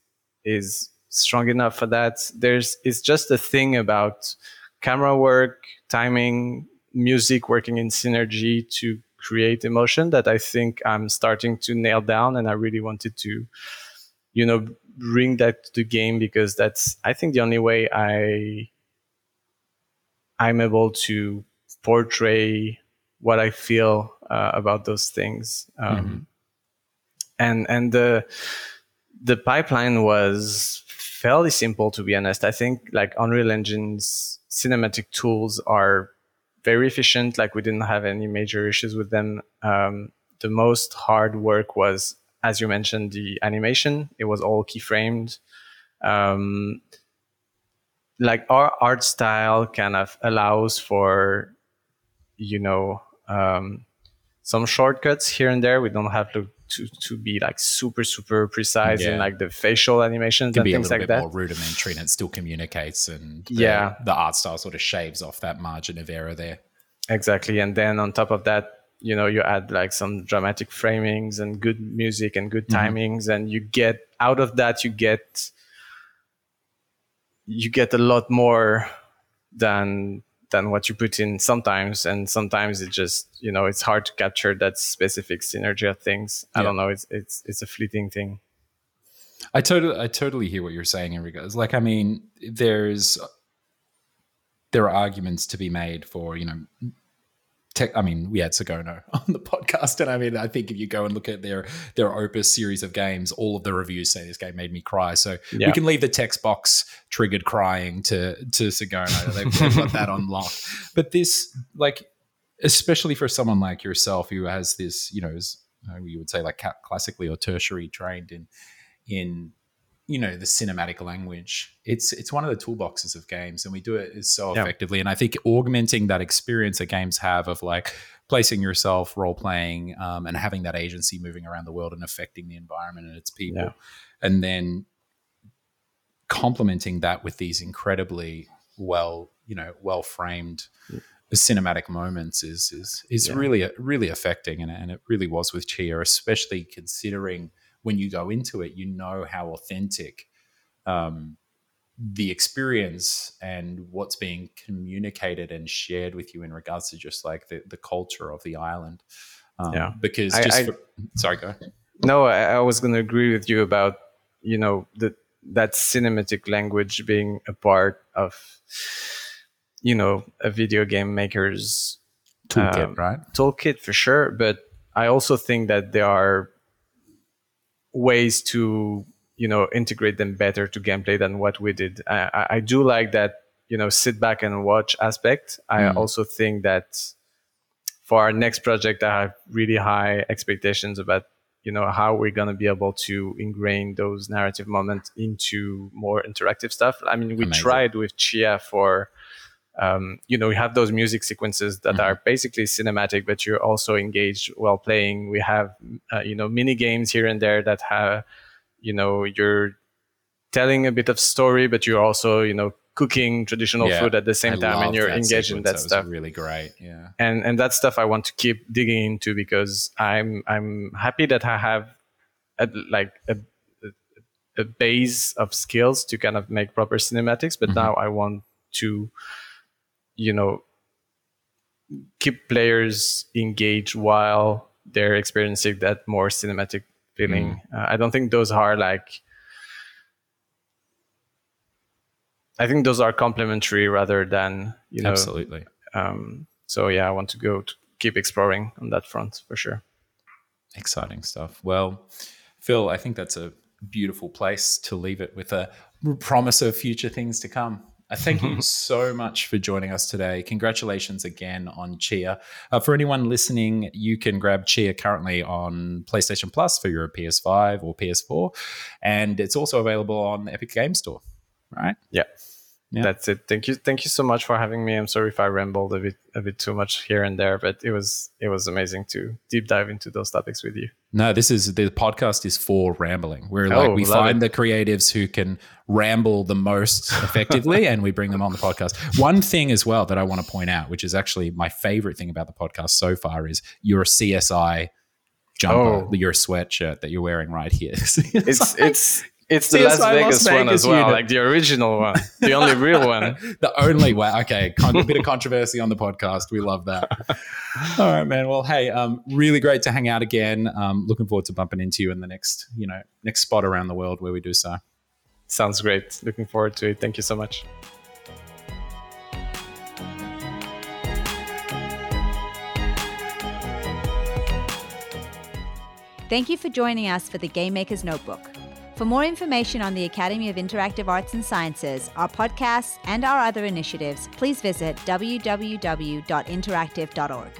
is strong enough for that. There's it's just a thing about camera work, timing, music working in synergy to create emotion that I think I'm starting to nail down, and I really wanted to, you know, bring that to the game because that's I think the only way I I'm able to portray what I feel uh, about those things. Um, mm-hmm. And and the the pipeline was fairly simple to be honest. I think like Unreal Engine's cinematic tools are very efficient. Like we didn't have any major issues with them. Um, the most hard work was, as you mentioned, the animation. It was all keyframed. Um, like our art style kind of allows for, you know, um, some shortcuts here and there. We don't have to to, to be like super super precise yeah. in like the facial animations and things like that. More rudimentary, and it still communicates, and the, yeah, the art style sort of shaves off that margin of error there. Exactly, and then on top of that, you know, you add like some dramatic framings and good music and good mm-hmm. timings, and you get out of that, you get you get a lot more than than what you put in sometimes and sometimes it just you know it's hard to capture that specific synergy of things. I yeah. don't know it's it's it's a fleeting thing. I totally i totally hear what you're saying in regards like i mean there's there are arguments to be made for you know tech, I mean, we had Sigono on the podcast, and I mean, I think if you go and look at their their Opus series of games, all of the reviews say this game made me cry. So yeah. we can leave the text box triggered crying to to Sigono. They've, <laughs> they've got that on lock. But this, like, especially for someone like yourself who has this, you know, is, you would say like classically or tertiary trained in in you know the cinematic language it's it's one of the toolboxes of games and we do it so effectively and i think augmenting that experience that games have of like placing yourself role playing um, and having that agency moving around the world and affecting the environment and its people yeah. and then complementing that with these incredibly well you know well framed yeah. cinematic moments is is is yeah. really really affecting and, and it really was with Tchia especially considering when you go into it, you know how authentic um, the experience and what's being communicated and shared with you in regards to just like the, the culture of the island. Um, yeah. Because just I, for, sorry, go ahead. No, I, I was going to agree with you about, you know, the, that cinematic language being a part of, you know, a video game maker's toolkit, um, right? Toolkit for sure. But I also think that there are ways to you know integrate them better to gameplay than what we did. I, I do like that you know sit back and watch aspect. I mm. also think that for our next project, I have really high expectations about you know how we're going to be able to ingrain those narrative moments into more interactive stuff. I mean, we Amazing. tried with Tchia for um, you know, we have those music sequences that mm-hmm. are basically cinematic, but you're also engaged while playing. We have, uh, you know, mini games here and there that have, you know, you're telling a bit of story, but you're also, you know, cooking traditional yeah, food at the same I time, and you're engaged in that, that stuff. Really great, yeah. And and that stuff I want to keep digging into because I'm I'm happy that I have, a, like a, a base of skills to kind of make proper cinematics, but mm-hmm. now I want to you know keep players engaged while they're experiencing that more cinematic feeling. Mm. Uh, I don't think those are like. I think those are complementary rather than you know. Absolutely. Um, so yeah, I want to go to keep exploring on that front for sure. Exciting stuff. Well, Phil, I think that's a beautiful place to leave it with a promise of future things to come. Uh, thank you <laughs> so much for joining us today. Congratulations again on Tchia. Uh, for anyone listening, you can grab Tchia currently on PlayStation Plus for your PS5 or PS4, and it's also available on the Epic Game Store. Right? Yeah. Yeah. That's it. Thank you. Thank you so much for having me. I'm sorry if I rambled a bit a bit too much here and there, but it was it was amazing to deep dive into those topics with you. No, this is the podcast is for rambling. We're like oh, we find it. the creatives who can ramble the most effectively <laughs> and we bring them on the podcast. One thing as well that I want to point out, which is actually my favorite thing about the podcast so far is you're a CSI jumper, oh. your sweatshirt that you're wearing right here. <laughs> it's it's It's the Las Vegas, Las Vegas, one as well, unit. like the original one, the only real <laughs> one. the only way. Okay, a bit of controversy on the podcast. We love that. <laughs> All right, man. Well, hey, um, really great to hang out again. Um, looking forward to bumping into you in the next, you know, next spot around the world where we do so. Sounds great. Looking forward to it. Thank you so much. Thank you for joining us for the Game Maker's Notebook. For more information on the Academy of Interactive Arts and Sciences, our podcasts, and our other initiatives, please visit www.interactive.org.